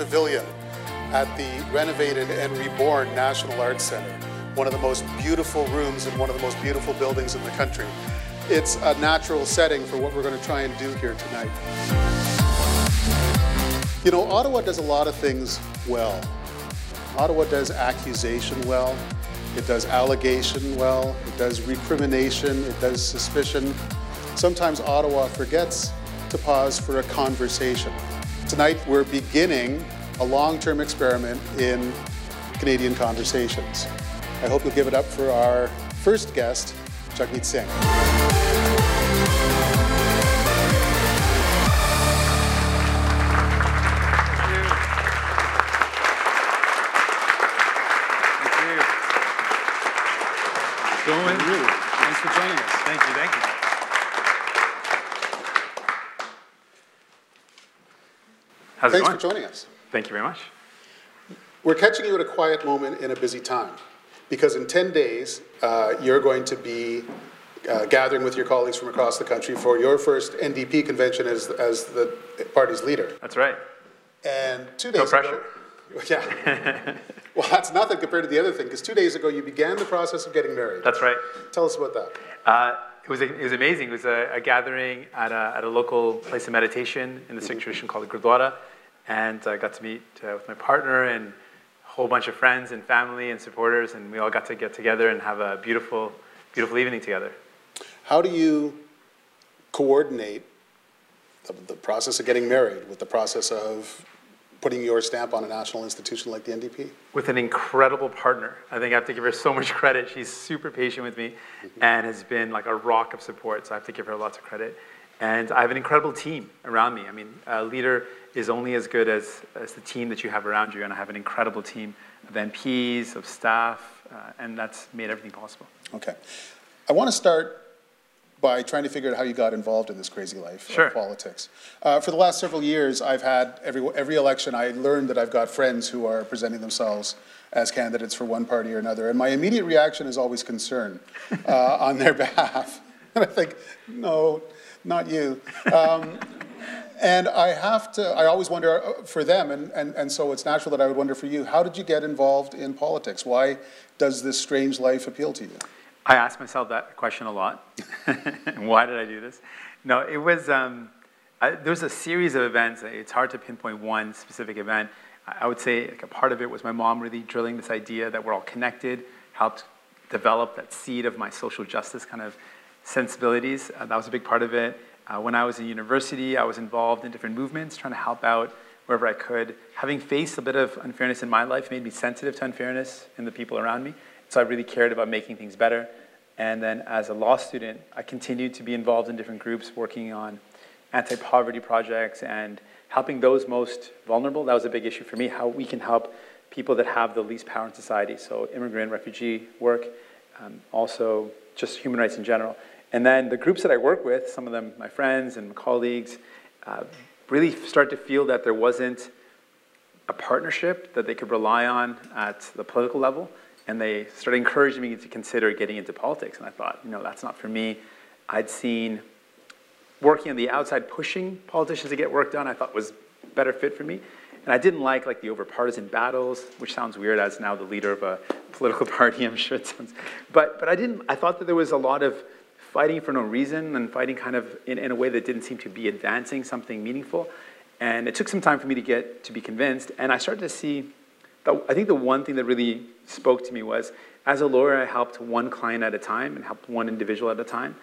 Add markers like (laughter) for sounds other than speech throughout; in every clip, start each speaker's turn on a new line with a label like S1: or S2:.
S1: Pavilion at the renovated and reborn National Arts Center, one of the most beautiful rooms and one of the most beautiful buildings in the country. It's a natural setting for what we're going to try and do here tonight. You know, Ottawa does a lot of things well. Ottawa does accusation well, it does allegation well, it does recrimination, it does suspicion. Sometimes Ottawa forgets to pause for a conversation. Tonight we're beginning a long-term experiment in Canadian conversations. I hope you'll give it up for our first guest, Jagmeet Singh.
S2: How's
S1: Thanks
S2: it
S1: for joining us.
S2: Thank you very much.
S1: We're catching you at a quiet moment in a busy time because in 10 days, uh, you're going to be uh, gathering with your colleagues from across the country for your first NDP convention as, as the party's leader.
S2: That's right.
S1: And two days No
S2: pressure.
S1: ago, (laughs) yeah. (laughs) well, that's nothing compared to the other thing because two days ago you began the process of getting married.
S2: That's right.
S1: Tell us about that.
S2: Uh, it was, it was amazing. It was a, a gathering at a, at a local place of meditation in the Sikh tradition called the Gurdwara. And I got to meet uh, with my partner and a whole bunch of friends and family and supporters. And we all got to get together and have a beautiful, beautiful evening together.
S1: How do you coordinate the, the process of getting married with the process of putting your stamp on a national institution like the NDP?
S2: with an incredible partner. I think I have to give her so much credit. She's super patient with me and has been like a rock of support. So I have to give her lots of credit. And I have an incredible team around me. I mean, a leader is only as good as, as the team that you have around you. And I have an incredible team of MPs, of staff, uh, and that's made everything possible.
S1: Okay. I want to start by trying to figure out how you got involved in this crazy life
S2: Sure.
S1: of politics. Uh, for the last several years, I've had every, every election, I learned that I've got friends who are presenting themselves as candidates for one party or another. And my immediate reaction is always concern uh, on their (laughs) behalf. And I think, no, not you. Um, and I have to, I always wonder uh, for them, and, and, and so it's natural that I would wonder for you, how did you get involved in politics? Why does this strange life appeal to you?
S2: I ask myself that question a lot. (laughs) Why did I do this? No, it was, um, I, there was a series of events. It's hard to pinpoint one specific event. I, I would say like a part of it was my mom really drilling this idea that we're all connected, helped develop that seed of my social justice kind of sensibilities. Uh, that was a big part of it. Uh, when I was in university, I was involved in different movements, trying to help out wherever I could. Having faced a bit of unfairness in my life made me sensitive to unfairness in the people around me. So I really cared about making things better. And then as a law student, I continued to be involved in different groups working on anti-poverty projects and helping those most vulnerable. That was a big issue for me, how we can help people that have the least power in society. So immigrant, refugee work, um, also just human rights in general. And then the groups that I work with, some of them my friends and colleagues, uh, really start to feel that there wasn't a partnership that they could rely on at the political level. And they started encouraging me to consider getting into politics. And I thought, you know, that's not for me. I'd seen working on the outside, pushing politicians to get work done, I thought was better fit for me. And I didn't like like the over-partisan battles, which sounds weird as now the leader of a political (laughs) party, I'm sure it sounds. But, but I didn't, I thought that there was a lot of fighting for no reason and fighting kind of in, in a way that didn't seem to be advancing something meaningful. And it took some time for me to get to be convinced. And I started to see, I think the one thing that really spoke to me was, as a lawyer, I helped one client at a time and helped one individual at a time.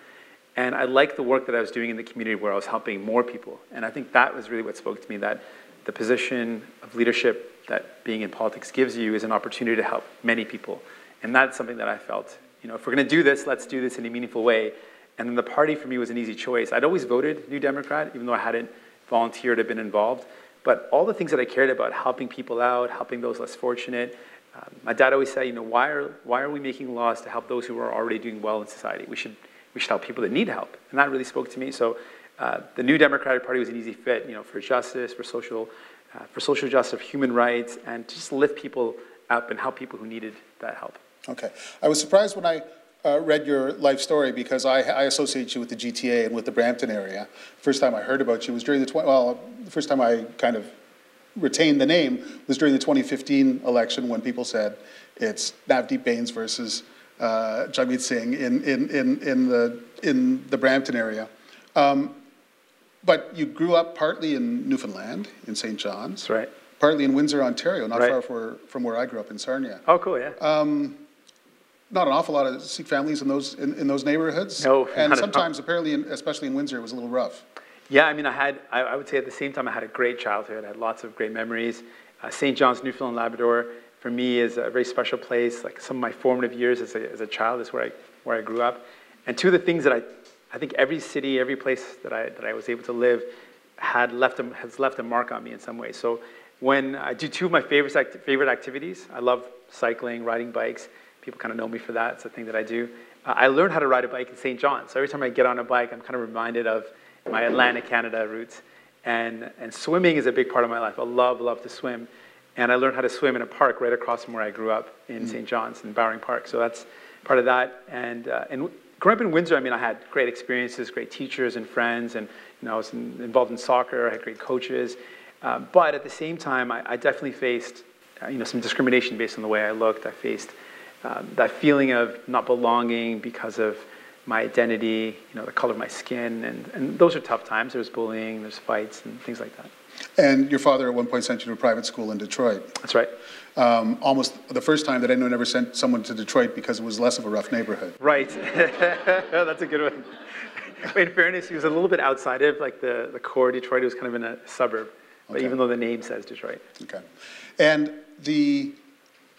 S2: And I liked the work that I was doing in the community where I was helping more people. And I think that was really what spoke to me, that the position of leadership that being in politics gives you is an opportunity to help many people. And that's something that I felt, you know, if we're gonna do this, let's do this in a meaningful way. And then the party for me was an easy choice. I'd always voted New Democrat, even though I hadn't volunteered or been involved. But all the things that I cared about, helping people out, helping those less fortunate, um, my dad always said, you know, why are, why are we making laws to help those who are already doing well in society? We should, we should help people that need help. And that really spoke to me. So uh, the New Democratic Party was an easy fit, you know, for justice, for social, uh, for social justice, human rights, and to just lift people up and help people who needed that help.
S1: Okay. I was surprised when I uh, read your life story because I, I associate you with the GTA and with the Brampton area. First time I heard about you was during the, tw- well, the first time I kind of retained the name was during the 2015 election when people said it's Navdeep Bains versus uh, Jagmeet Singh in, in, in, in, the, in the Brampton area. Um, but you grew up partly in Newfoundland, in St. John's.
S2: That's right.
S1: Partly in Windsor, Ontario, not
S2: Right.
S1: far for, from where I grew up in Sarnia.
S2: Oh, cool, yeah.
S1: Not an awful lot of Sikh families in those, in, in those neighborhoods.
S2: No,
S1: And
S2: not at all.
S1: sometimes, apparently, in, especially in Windsor, it was a little rough.
S2: Yeah, I mean, I had, I, I would say at the same time, I had a great childhood. I had lots of great memories. Uh, St. John's, Newfoundland, Labrador, for me is a very special place. Like some of my formative years as a, as a child is where I, where I grew up. And two of the things that I, I think every city, every place that I, that I was able to live had left a, has left a mark on me in some way. So when I do two of my favorite, act, favorite activities, I love cycling, riding bikes. People kind of know me for that. It's a thing that I do. Uh, I learned how to ride a bike in St. John's. So every time I get on a bike, I'm kind of reminded of my Atlantic Canada roots. And, and swimming is a big part of my life. I love, love to swim. And I learned how to swim in a park right across from where I grew up in St. John's in Bowring Park. So that's part of that. And, uh, and growing up in Windsor, I mean, I had great experiences, great teachers and friends. And you know, I was in, involved in soccer. I had great coaches. Uh, but at the same time, I, I definitely faced uh, you know, some discrimination based on the way I looked. I faced um, that feeling of not belonging because of my identity, you know, the color of my skin, and, and those are tough times. There's bullying, there's fights, and things like that.
S1: And your father at one point sent you to a private school in Detroit.
S2: That's right.
S1: Um, almost the first time that anyone ever sent someone to Detroit because it was less of a rough neighborhood.
S2: Right. (laughs) That's a good one. In fairness, he was a little bit outside of like the, the core Detroit. He was kind of in a suburb, but
S1: Okay.
S2: even though the name says Detroit.
S1: Okay. And the,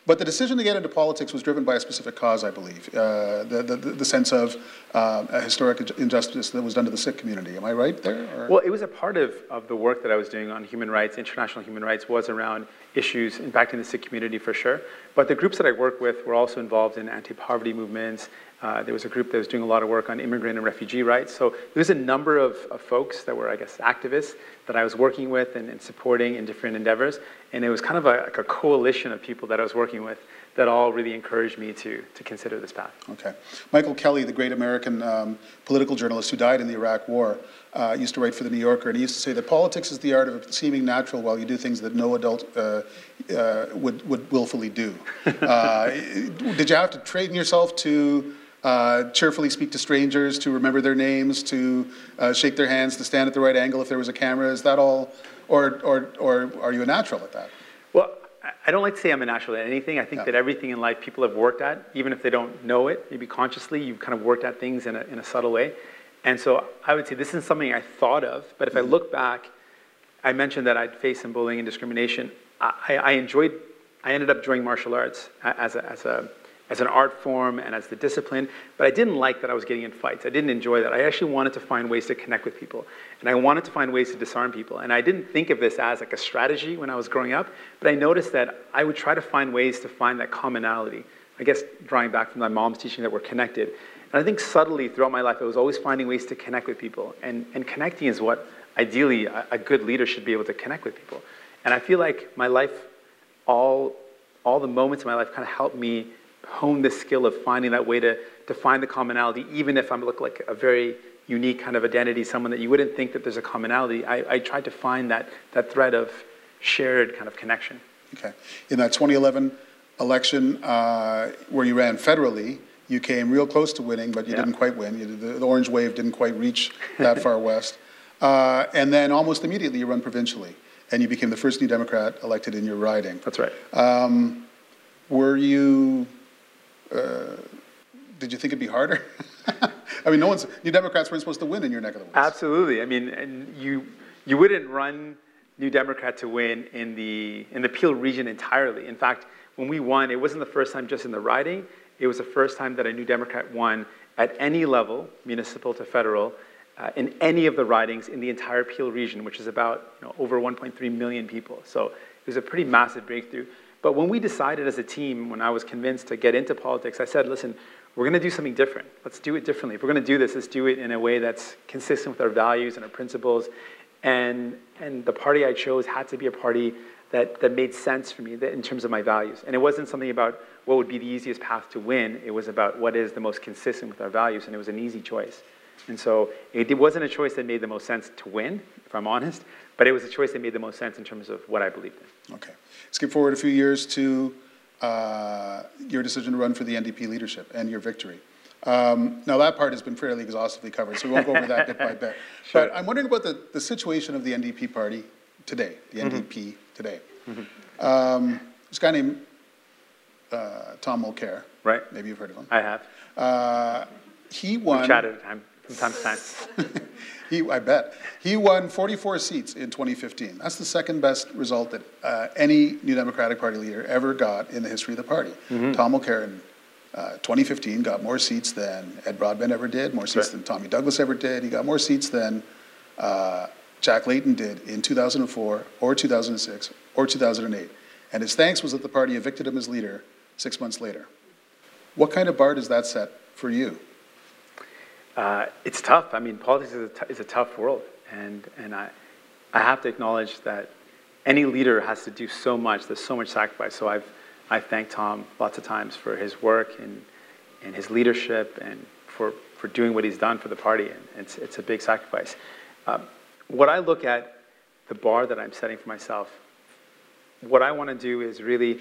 S1: but the decision to get into politics was driven by a specific cause, I believe. Uh, the, the, the sense of uh, a historic injustice that was done to the Sikh community. Am I right there? or-
S2: Well, it was a part of, of the work that I was doing on human rights, international human rights, was around issues impacting the Sikh community for sure. But the groups that I work with were also involved in anti-poverty movements. Uh, there was a group that was doing a lot of work on immigrant and refugee rights. So there was a number of, of folks that were, I guess, activists that I was working with and, and supporting in different endeavors. And it was kind of a, like a coalition of people that I was working with that all really encouraged me to, to consider this path.
S1: Okay. Michael Kelly, the great American um, political journalist who died in the Iraq War, uh, used to write for the New Yorker, and he used to say that politics is the art of seeming natural while you do things that no adult uh, uh, would, would willfully do. (laughs) Uh, did you have to train yourself to uh, cheerfully speak to strangers, to remember their names, to uh, shake their hands, to stand at the right angle if there was a camera? Is that all, or, or, or are you a natural at that?
S2: Well, I- don't like to say I'm a natural at anything. I think
S1: Yeah.
S2: that everything in life people have worked at, even if they don't know it, maybe consciously, you've kind of worked at things in a, in a subtle way. And so I would say this isn't something I thought of, but if I look back, I mentioned that I'd faced some bullying and discrimination. I, I enjoyed, I ended up enjoying martial arts as, a, as, a, as an art form and as the discipline, but I didn't like that I was getting in fights. I didn't enjoy that. I actually wanted to find ways to connect with people, and I wanted to find ways to disarm people. And I didn't think of this as like a strategy when I was growing up, but I noticed that I would try to find ways to find that commonality. I guess drawing back from my mom's teaching that we're connected. And I think subtly throughout my life, I was always finding ways to connect with people. And, and connecting is what ideally a, a good leader should be able to connect with people. And I feel like my life, all, all the moments in my life kind of helped me hone this skill of finding that way to, to find the commonality, even if I look like a very unique kind of identity, someone that you wouldn't think that there's a commonality. I, I tried to find that, that thread of shared kind of connection.
S1: Okay. In that 2011 election uh, where you ran federally, you came real close to winning, but you
S2: Yeah.
S1: didn't quite win. You, the, the orange wave didn't quite reach that far (laughs) west. Uh, and then almost immediately you run provincially, and you became the first New Democrat elected in your riding.
S2: That's right.
S1: Were you, uh, did you think it'd be harder? (laughs) I mean, no one's, New Democrats weren't supposed to win in your neck of the woods.
S2: Absolutely. I mean, and you you wouldn't run New Democrat to win in the in the Peel region entirely. In fact, when we won, it wasn't the first time just in the riding. It was the first time that a New Democrat won at any level, municipal to federal, uh, in any of the ridings in the entire Peel region, which is about you know, over 1.3 million people. So it was a pretty massive breakthrough. But when we decided as a team, when I was convinced to get into politics, I said, listen, we're going to do something different. Let's do it differently. If we're going to do this, let's do it in a way that's consistent with our values and our principles. And, and the party I chose had to be a party that, that made sense for me that, in terms of my values. And it wasn't something about what would be the easiest path to win. It was about what is the most consistent with our values, and it was an easy choice. And so it wasn't a choice that made the most sense to win, if I'm honest, but it was a choice that made the most sense in terms of what I believed in.
S1: Okay. Skip forward a few years to uh, your decision to run for the NDP leadership and your victory. Um, now, that part has been fairly exhaustively covered, so we won't go over that bit by bit. (laughs)
S2: Sure.
S1: But I'm wondering about the, the situation of the NDP party today, the. NDP today. Um, this guy named uh, Tom Mulcair.
S2: Right.
S1: Maybe you've heard of him.
S2: I have.
S1: Uh, he won.
S2: We Chatted time, from time to time. (laughs) (laughs)
S1: He, I bet. He won 44 seats in 2015. That's the second best result that uh, any New Democratic Party leader ever got in the history of the party. Tom Mulcair in uh, 2015 got more seats than Ed Broadbent ever did, more seats
S2: Right.
S1: than Tommy Douglas ever did. He got more seats than uh, Jack Layton did in 2004 or 2006 or 2008. And his thanks was that the party evicted him as leader six months later. What kind of bar does that set for you?
S2: Uh, it's tough. I mean, politics is a, t- is a tough world, and and I, I have to acknowledge that any leader has to do so much. There's so much sacrifice. So I've I've thanked Tom lots of times for his work and and his leadership and for for doing what he's done for the party. And it's it's a big sacrifice. Um, what I look at the bar that I'm setting for myself what I want to do is really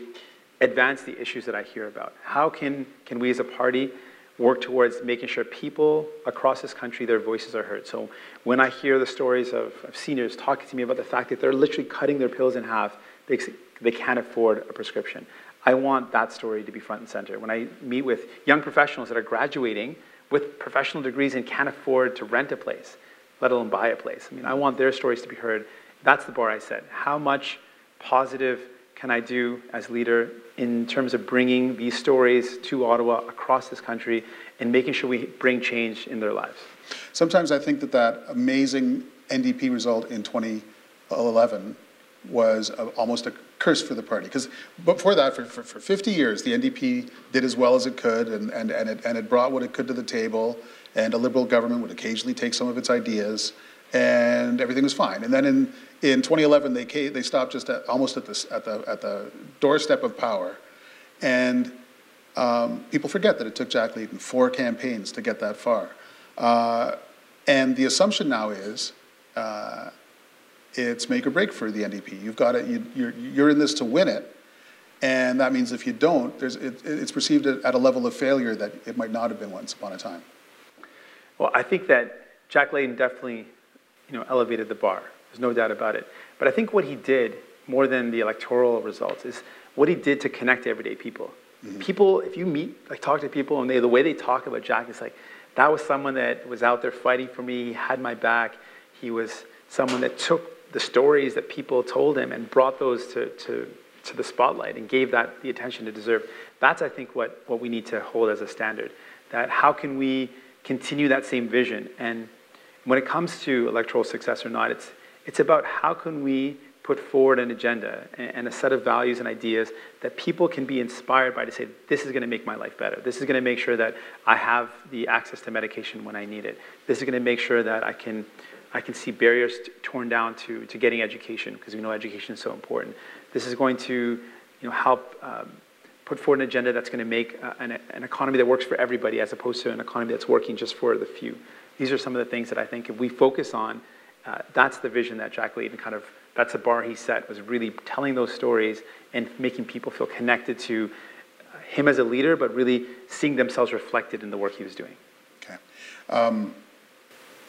S2: advance the issues that I hear about. How can, can we as a party work towards making sure people across this country, their voices are heard? So when I hear the stories of, of seniors talking to me about the fact that they're literally cutting their pills in half, they, they can't afford a prescription. I want that story to be front and center. When I meet with young professionals that are graduating with professional degrees and can't afford to rent a place, let alone buy a place. I mean, I want their stories to be heard. That's the bar I set. How much positive can I do as leader in terms of bringing these stories to Ottawa across this country and making sure we bring change in their lives?
S1: Sometimes I think that that amazing NDP result in 2011 was a, almost a curse for the party. Because before that, for, for, for 50 years, the NDP did as well as it could and, and, and, it, and it brought what it could to the table. And a Liberal government would occasionally take some of its ideas, and everything was fine. And then in, in 2011, they, came, they stopped just at, almost at the, at, the, at the doorstep of power. And um, people forget that it took Jack Layton four campaigns to get that far. Uh, and the assumption now is uh, it's make or break for the NDP. You've got it. You, you're, you're in this to win it, and that means if you don't, it, it's perceived at a level of failure that it might not have been once upon a time.
S2: Well, I think that Jack Layton definitely, you know, elevated the bar. There's no doubt about it. But I think what he did more than the electoral results is what he did to connect everyday people. Mm-hmm. People, if you meet, like talk to people, and they, the way they talk about Jack is like, that was someone that was out there fighting for me, he had my back. He was someone that took the stories that people told him and brought those to, to, to the spotlight and gave that the attention it deserved. That's, I think, what, what we need to hold as a standard. That how can we continue that same vision? And when it comes to electoral success or not, it's, it's about how can we put forward an agenda and, a set of values and ideas that people can be inspired by to say, this is going to make my life better. This is going to make sure that I have the access to medication when I need it. This is going to make sure that I can, I can see barriers torn down to, to getting education because we know education is so important. This is going to you know, help um, put forward an agenda that's going to make uh, an, an economy that works for everybody as opposed to an economy that's working just for the few. These are some of the things that I think if we focus on, uh, that's the vision that Jack Layton kind of, that's the bar he set, was really telling those stories and making people feel connected to uh, him as a leader, but really seeing themselves reflected in the work he was doing.
S1: Okay. Um,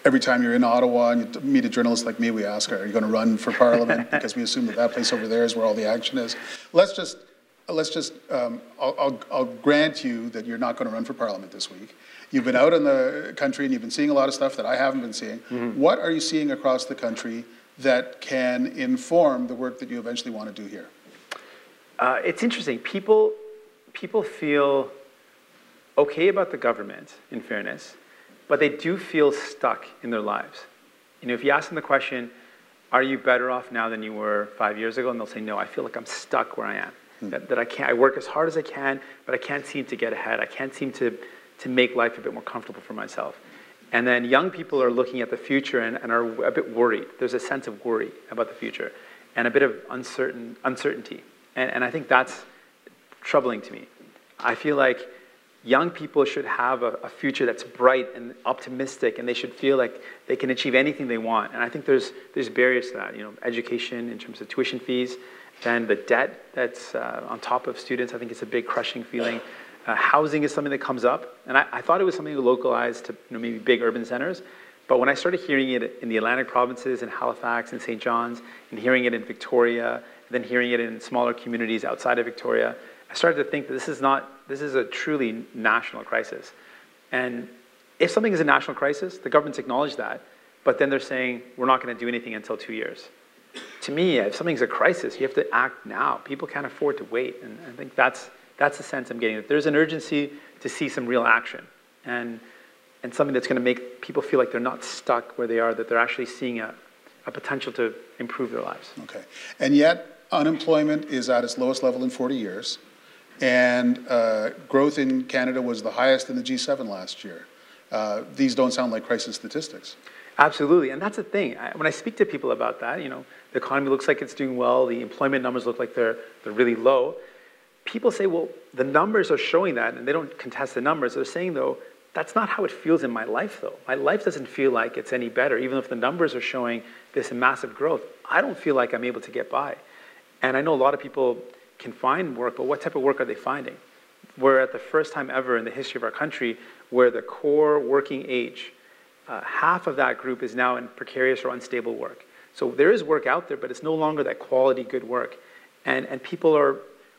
S1: every time you're in Ottawa and you meet a journalist like me, we ask, "Are you going to run for Parliament?" (laughs) because we assume that that place over there is where all the action is. Let's just let's just um, I'll, I'll, I'll grant you that you're not going to run for Parliament this week. You've been out in the country and you've been seeing a lot of stuff that I haven't been seeing. What are you seeing across the country that can inform the work that you eventually want to do here?
S2: Uh, it's interesting. People, people feel okay about the government, in fairness, but they do feel stuck in their lives. You know, if you ask them the question, are you better off now than you were five years ago? And they'll say, no, I feel like I'm stuck where I am. That, that I can't, I work as hard as I can, but I can't seem to get ahead. I can't seem to, to make life a bit more comfortable for myself. And then young people are looking at the future and, and are a bit worried. There's a sense of worry about the future and a bit of uncertain, uncertainty. And, and I think that's troubling to me. I feel like young people should have a, a, future that's bright and optimistic, and they should feel like they can achieve anything they want. And I think there's, there's barriers to that, you know, education in terms of tuition fees, then the debt that's uh, on top of students, I think it's a big crushing feeling. Uh, housing is something that comes up, and I, I, thought it was something localized to you know, maybe big urban centers, but when I started hearing it in the Atlantic provinces, in Halifax and St. John's, and hearing it in Victoria, and then hearing it in smaller communities outside of Victoria, I started to think that this is not, this is a truly national crisis. And if something is a national crisis, the government's acknowledged that, but then they're saying, we're not going to do anything until two years. To me, if something's a crisis, you have to act now. People can't afford to wait. And I think that's, that's the sense I'm getting. That there's an urgency to see some real action. And, and something that's going to make people feel like they're not stuck where they are, that they're actually seeing a, a potential to improve their lives.
S1: Okay. And yet, unemployment is at its lowest level in 40 years. And uh, growth in Canada was the highest in the G7 last year. Uh, these don't sound like crisis statistics.
S2: Absolutely, and that's the thing. I, when I speak to people about that, you know, the economy looks like it's doing well, the employment numbers look like they're, they're really low. People say, well, the numbers are showing that, and they don't contest the numbers. They're saying, though, that's not how it feels in my life, though. My life doesn't feel like it's any better, even if the numbers are showing this massive growth. I don't feel like I'm able to get by. And I know a lot of people can find work, but what type of work are they finding? We're at the first time ever in the history of our country where the core working age, uh, half of that group is now in precarious or unstable work. So there is work out there, but it's no longer that quality good work. And, and people are,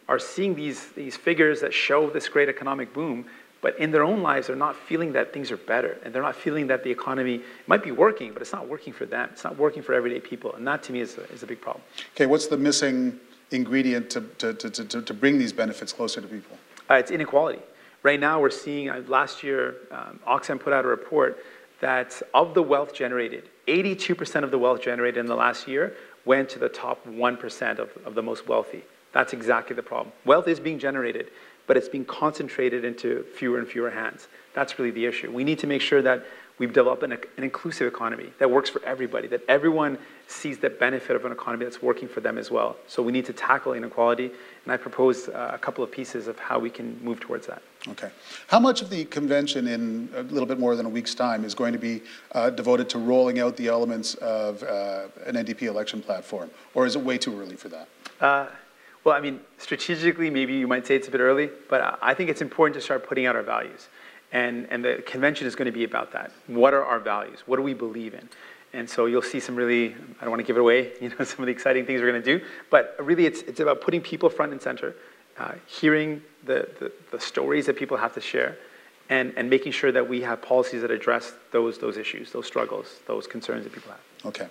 S2: are seeing these, these figures that show this great economic boom, but in their own lives, they're not feeling that things are better. And they're not feeling that the economy might be working, but it's not working for them. It's not working for everyday people. And that to me is a, is a big problem.
S1: Okay, what's the missing ingredient to, to, to, to, to bring these benefits closer to people?
S2: Uh, it's inequality. Right now, we're seeing, uh, last year, um, Oxfam put out a report that of the wealth generated, 82% of the wealth generated in the last year went to the top 1% of, of the most wealthy. That's exactly the problem. Wealth is being generated, but it's being concentrated into fewer and fewer hands. That's really the issue. We need to make sure that we've developed an, an, inclusive economy that works for everybody, that everyone sees the benefit of an economy that's working for them as well. So we need to tackle inequality, and I propose uh, a couple of pieces of how we can move towards that.
S1: Okay. How much of the convention in a little bit more than a week's time is going to be uh, devoted to rolling out the elements of uh, an NDP election platform, or is it way too early for that?
S2: Well, I mean, strategically, maybe you might say it's a bit early, but I think it's important to start putting out our values. And, and the convention is going to be about that. What are our values? What do we believe in? And so you'll see some really, I don't want to give it away, (laughs) you know, some of the exciting things we're going to do, but really it's, it's about putting people front and center, uh, hearing the, the, the, stories that people have to share, and, and making sure that we have policies that address those, those issues, those struggles, those concerns that people have.
S1: Okay.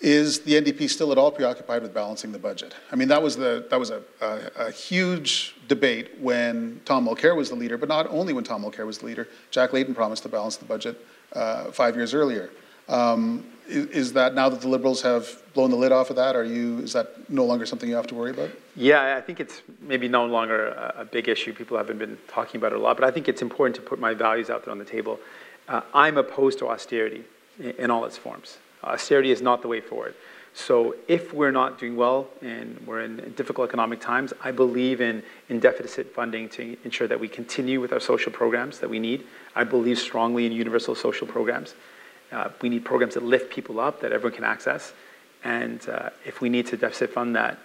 S1: Is the NDP still at all preoccupied with balancing the budget? I mean, that was, the, that was a, a, a huge debate when Tom Mulcair was the leader, but not only when Tom Mulcair was the leader. Jack Layton promised to balance the budget uh, five years earlier. Um, is, is, that now that the Liberals have blown the lid off of that, are you, is that no longer something you have to worry about?
S2: Yeah, I think it's maybe no longer a, a big issue. People haven't been talking about it a lot, but I think it's important to put my values out there on the table. Uh, I'm opposed to austerity in, in all its forms. Austerity is not the way forward. So if we're not doing well and we're in difficult economic times, I believe in, in deficit funding to ensure that we continue with our social programs that we need. I believe strongly in universal social programs. Uh, we need programs that lift people up, that everyone can access. And uh, if we need to deficit fund that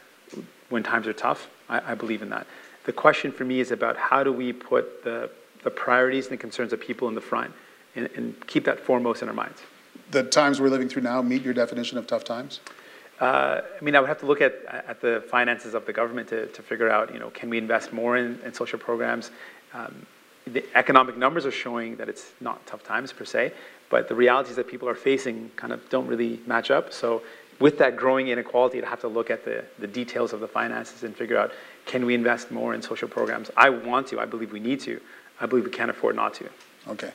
S2: when times are tough, I, I, believe in that. The question for me is about how do we put the, the priorities and the concerns of people in the front and, and keep that foremost in our minds
S1: the times we're living through now meet your definition of tough times?
S2: Uh, I mean, I would have to look at, at the finances of the government to, to figure out, you know, can we invest more in, in social programs? Um, the economic numbers are showing that it's not tough times per se, but the realities that people are facing kind of don't really match up. So with that growing inequality, I'd have to look at the, the details of the finances and figure out, can we invest more in social programs? I want to, I believe we need to. I believe we can't afford not to.
S1: Okay.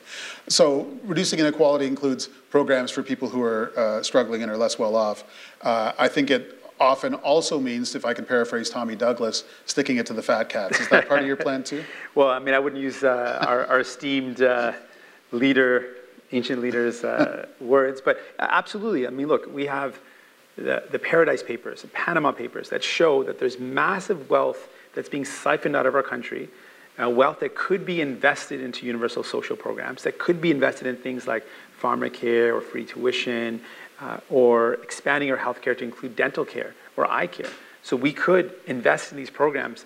S1: So reducing inequality includes programs for people who are uh, struggling and are less well off. Uh, I think it often also means, if I can paraphrase Tommy Douglas, sticking it to the fat cats. Is that part of your plan too? (laughs)
S2: Well, I mean, I wouldn't use uh, our, our, esteemed uh, leader, ancient leader's uh, (laughs) words, but absolutely. I mean, look, we have the, the Paradise Papers, the Panama Papers that show that there's massive wealth that's being siphoned out of our country uh, wealth that could be invested into universal social programs, that could be invested in things like farmer pharmacare or free tuition, uh, or expanding our healthcare to include dental care or eye care. So we could invest in these programs,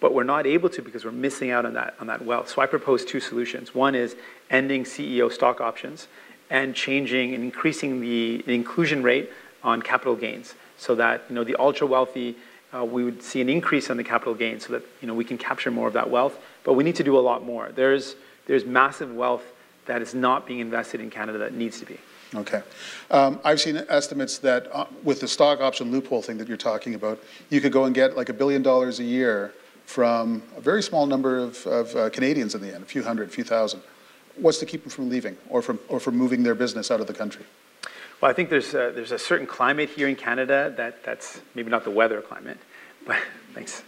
S2: but we're not able to because we're missing out on that, on that wealth. So I propose two solutions. One is ending CEO stock options and changing and increasing the inclusion rate on capital gains so that you know, the ultra wealthy, uh, we would see an increase in the capital gain so that you know, we can capture more of that wealth. But we need to do a lot more. There's, there's massive wealth that is not being invested in Canada that needs to be.
S1: Okay. Um, I've seen estimates that uh, with the stock option loophole thing that you're talking about, you could go and get like a billion dollars a year from a very small number of, of uh, Canadians in the end, a few hundred, a few thousand. What's to keep them from leaving or from, or from moving their business out of the country?
S2: Well, I think there's a, there's a certain climate here in Canada that, that's maybe not the weather climate, (laughs) but thanks.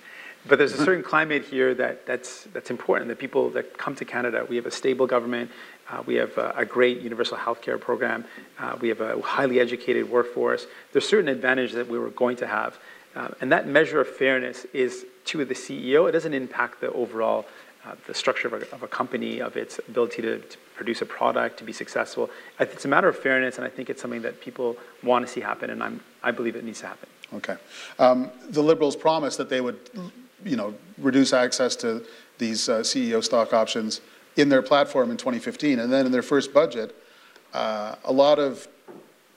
S2: But there's a certain climate here that, that's, that's important, The people that come to Canada, we have a stable government, uh, we have a, a, great universal health care program, uh, we have a highly educated workforce. There's certain advantages that we were going to have. Uh, and that measure of fairness is to the CEO. It doesn't impact the overall, uh, the structure of a, of a, company, of its ability to, to, produce a product, to be successful. It's a matter of fairness, and I think it's something that people want to see happen, and I'm, I believe it needs to happen.
S1: Okay. Um, the Liberals promised that they would you know, reduce access to these uh, CEO stock options in their platform in 2015. And then in their first budget, uh, a lot of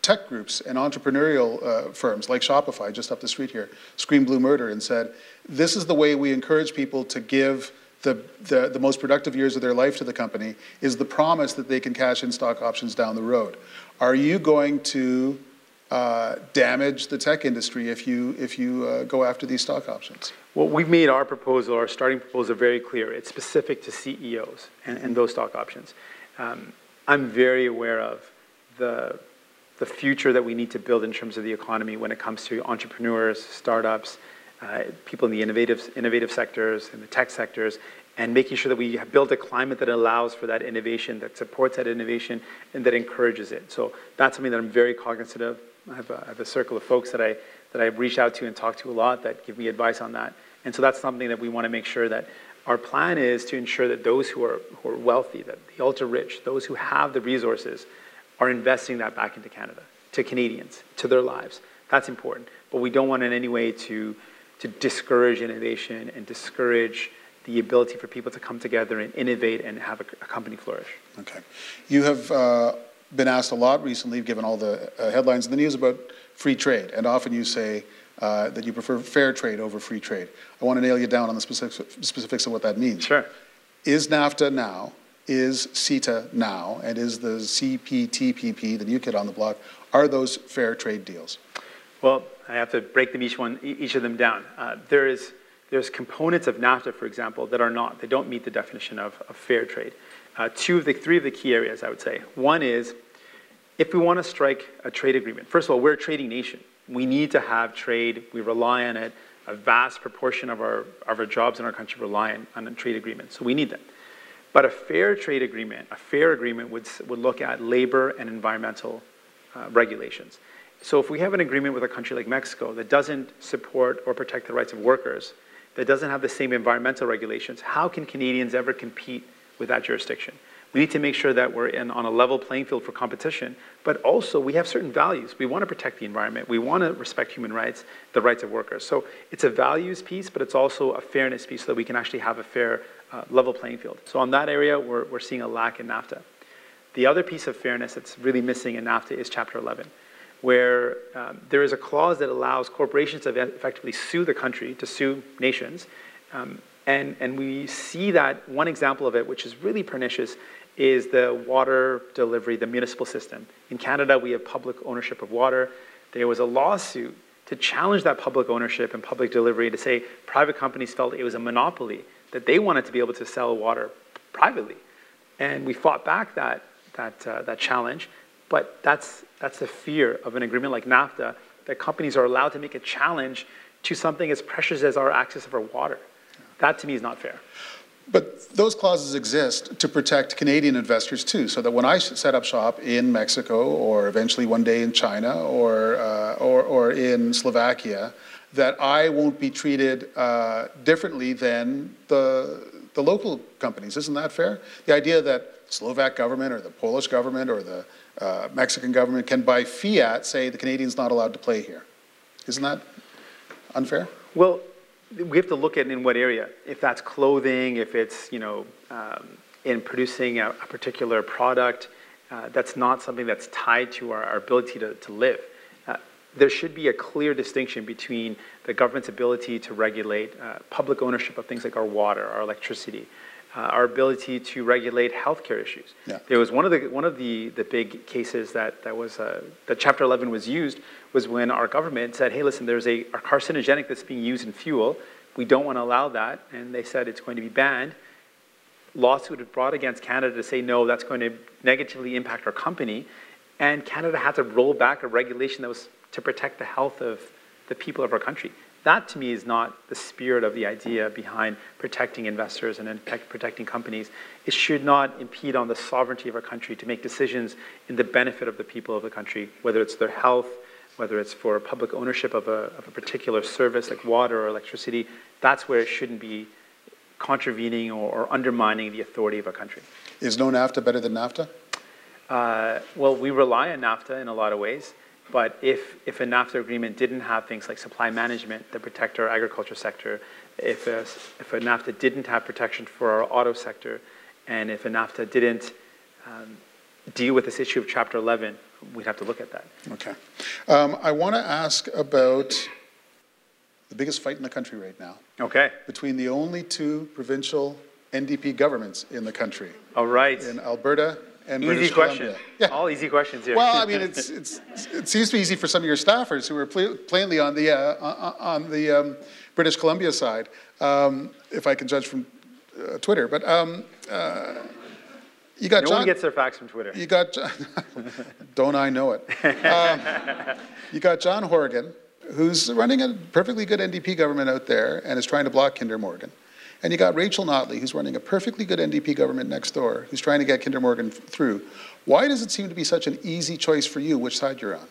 S1: tech groups and entrepreneurial uh, firms like Shopify, just up the street here, screamed blue murder and said, this is the way we encourage people to give the, the, the, most productive years of their life to the company, is the promise that they can cash in stock options down the road. Are you going to uh, damage the tech industry if you, if you uh, go after these stock options?
S2: Well, we've made our proposal, our starting proposal, very clear. It's specific to CEOs and, and those stock options. Um, I'm very aware of the, the future that we need to build in terms of the economy when it comes to entrepreneurs, startups, uh, people in the innovative, innovative sectors, in the tech sectors, and making sure that we have built a climate that allows for that innovation, that supports that innovation, and that encourages it. So that's something that I'm very cognizant of. I have a, I have a circle of folks that I, that I've reached out to and talked to a lot that give me advice on that. And so that's something that we want to make sure that our plan is to ensure that those who are, who are wealthy, that the ultra rich, those who have the resources, are investing that back into Canada, to Canadians, to their lives. That's important. But we don't want in any way to, to discourage innovation and discourage the ability for people to come together and innovate and have a, a company flourish.
S1: Okay. You have uh, been asked a lot recently, given all the uh, headlines in the news about free trade, and often you say uh, that you prefer fair trade over free trade. I want to nail you down on the specifics, specifics of what that means.
S2: Sure.
S1: Is NAFTA now? Is CETA now? And is the CPTPP, the new kid on the block, are those fair trade deals?
S2: Well, I have to break them each one, each of them down. Uh, there is there's components of NAFTA, for example, that are not. They don't meet the definition of, of fair trade. Uh, two of the three of the key areas, I would say. One is if we want to strike a trade agreement. First of all, we're a trading nation. We need to have trade. We rely on it. A vast proportion of our, of our jobs in our country rely on, on a trade agreement. So we need them. But a fair trade agreement, a fair agreement would, would look at labor and environmental uh, regulations. So if we have an agreement with a country like Mexico that doesn't support or protect the rights of workers, that doesn't have the same environmental regulations, how can Canadians ever compete with that jurisdiction? We need to make sure that we're in, on a level playing field for competition, but also we have certain values. We want to protect the environment. We want to respect human rights, the rights of workers. So it's a values piece, but it's also a fairness piece so that we can actually have a fair uh, level playing field. So on that area, we're, we're seeing a lack in NAFTA. The other piece of fairness that's really missing in NAFTA is Chapter 11, where um, there is a clause that allows corporations to effectively sue the country, to sue nations. Um, and, and we see that one example of it, which is really pernicious, is the water delivery, the municipal system. In Canada, we have public ownership of water. There was a lawsuit to challenge that public ownership and public delivery to say private companies felt it was a monopoly, that they wanted to be able to sell water privately. And we fought back that, that, uh, that challenge. But that's, that's the fear of an agreement like NAFTA, that companies are allowed to make a challenge to something as precious as our access of our water. That to me is not fair.
S1: But those clauses exist to protect Canadian investors too, so that when I set up shop in Mexico or eventually one day in China or, uh, or, or, in Slovakia, that I won't be treated uh, differently than the, the local companies. Isn't that fair? The idea that Slovak government or the Polish government or the uh, Mexican government can by fiat say the Canadian's not allowed to play here. Isn't that unfair?
S2: Well, we have to look at in what area. If that's clothing, if it's, you know, um, in producing a, a particular product, uh, that's not something that's tied to our, our ability to, to live. Uh, there should be a clear distinction between the government's ability to regulate uh, public ownership of things like our water, our electricity, uh, our ability to regulate healthcare issues.
S1: Yeah.
S2: There was one of the one of the, the big cases that that was uh, that Chapter 11 was used was when our government said, "Hey, listen, there's a, a carcinogenic that's being used in fuel. We don't want to allow that," and they said it's going to be banned. Lawsuit was brought against Canada to say no, that's going to negatively impact our company, and Canada had to roll back a regulation that was to protect the health of the people of our country. That to me is not the spirit of the idea behind protecting investors and protecting companies. It should not impede on the sovereignty of our country to make decisions in the benefit of the people of the country, whether it's their health, whether it's for public ownership of a, of a particular service like water or electricity. That's where it shouldn't be contravening or, or undermining the authority of a country.
S1: Is no NAFTA better than NAFTA?
S2: Uh, well, we rely on NAFTA in a lot of ways. But if, if a NAFTA agreement didn't have things like supply management that protect our agriculture sector, if a, if a NAFTA didn't have protection for our auto sector, and if a NAFTA didn't um, deal with this issue of Chapter 11, we'd have to look at that.
S1: Okay. Um, I want to ask about the biggest fight in the country right now.
S2: Okay.
S1: Between the only two provincial NDP governments in the country.
S2: All right.
S1: In Alberta and
S2: easy
S1: British
S2: question.
S1: Columbia. Yeah.
S2: All easy questions here.
S1: Well, I (laughs) mean, it's, it's, it seems to be easy for some of your staffers who are pl- plainly on the, uh, on the um, British Columbia side, um, if I can judge from uh, Twitter. But um, uh, you got
S2: no
S1: John.
S2: one gets their facts from Twitter.
S1: You got, John, (laughs) don't I know it? Um, (laughs) you got John Horgan, who's running a perfectly good NDP government out there and is trying to block Kinder Morgan. And you got Rachel Notley, who's running a perfectly good NDP government next door, who's trying to get Kinder Morgan through. Why does it seem to be such an easy choice for you which side you're on?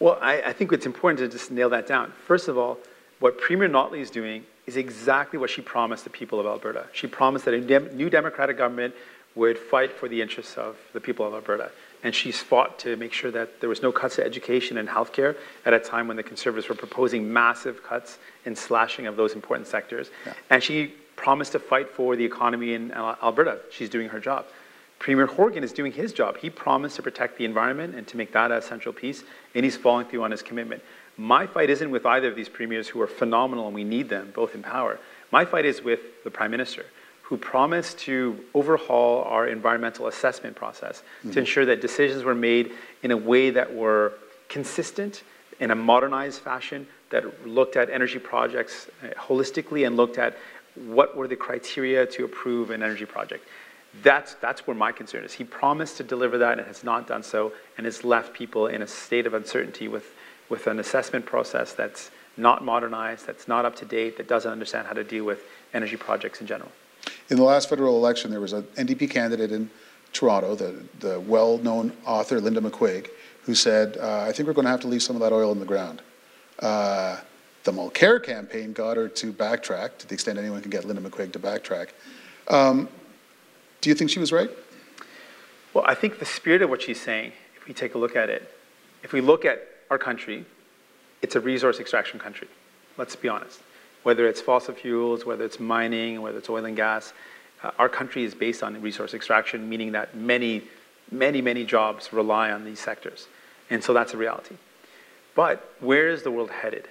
S2: Well, I, I think it's important to just nail that down. First of all, what Premier Notley is doing is exactly what she promised the people of Alberta. She promised that a dem- new Democratic government would fight for the interests of the people of Alberta. And she's fought to make sure that there was no cuts to education and healthcare at a time when the Conservatives were proposing massive cuts and slashing of those important sectors. Yeah. And she promised to fight for the economy in Alberta. She's doing her job. Premier Horgan is doing his job. He promised to protect the environment and to make that a central piece, and he's following through on his commitment. My fight isn't with either of these premiers who are phenomenal and we need them both in power. My fight is with the Prime Minister, who promised to overhaul our environmental assessment process mm-hmm. to ensure that decisions were made in a way that were consistent in a modernized fashion that looked at energy projects uh, holistically and looked at what were the criteria to approve an energy project? That's, that's where my concern is. He promised to deliver that and has not done so and has left people in a state of uncertainty with, with an assessment process that's not modernized, that's not up to date, that doesn't understand how to deal with energy projects in general.
S1: In the last federal election, there was an NDP candidate in Toronto, the, the well known author Linda McQuaig, who said, uh, I think we're going to have to leave some of that oil in the ground. Uh, the Mulcair campaign got her to backtrack, to the extent anyone can get Linda McQuaig to backtrack. Um, do you think she was right?
S2: Well, I think the spirit of what she's saying, if we take a look at it, if we look at our country, it's a resource extraction country. Let's be honest. Whether it's fossil fuels, whether it's mining, whether it's oil and gas, uh, our country is based on resource extraction, meaning that many, many, many jobs rely on these sectors. And so that's a reality. But where is the world headed?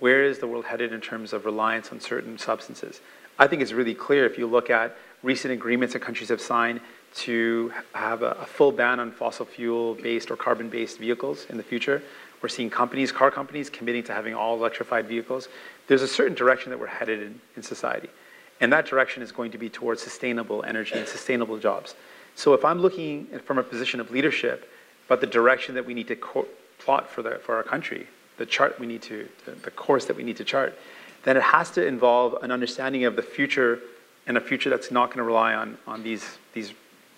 S2: Where is the world headed in terms of reliance on certain substances? I think it's really clear if you look at recent agreements that countries have signed to have a, a full ban on fossil fuel based or carbon based vehicles in the future. We're seeing companies, car companies, committing to having all electrified vehicles. There's a certain direction that we're headed in, in society. And that direction is going to be towards sustainable energy and sustainable jobs. So if I'm looking from a position of leadership about the direction that we need to plot for, the, for our country, the chart we need to, the, course that we need to chart, then it has to involve an understanding of the future and a future that's not going to rely on, on these, these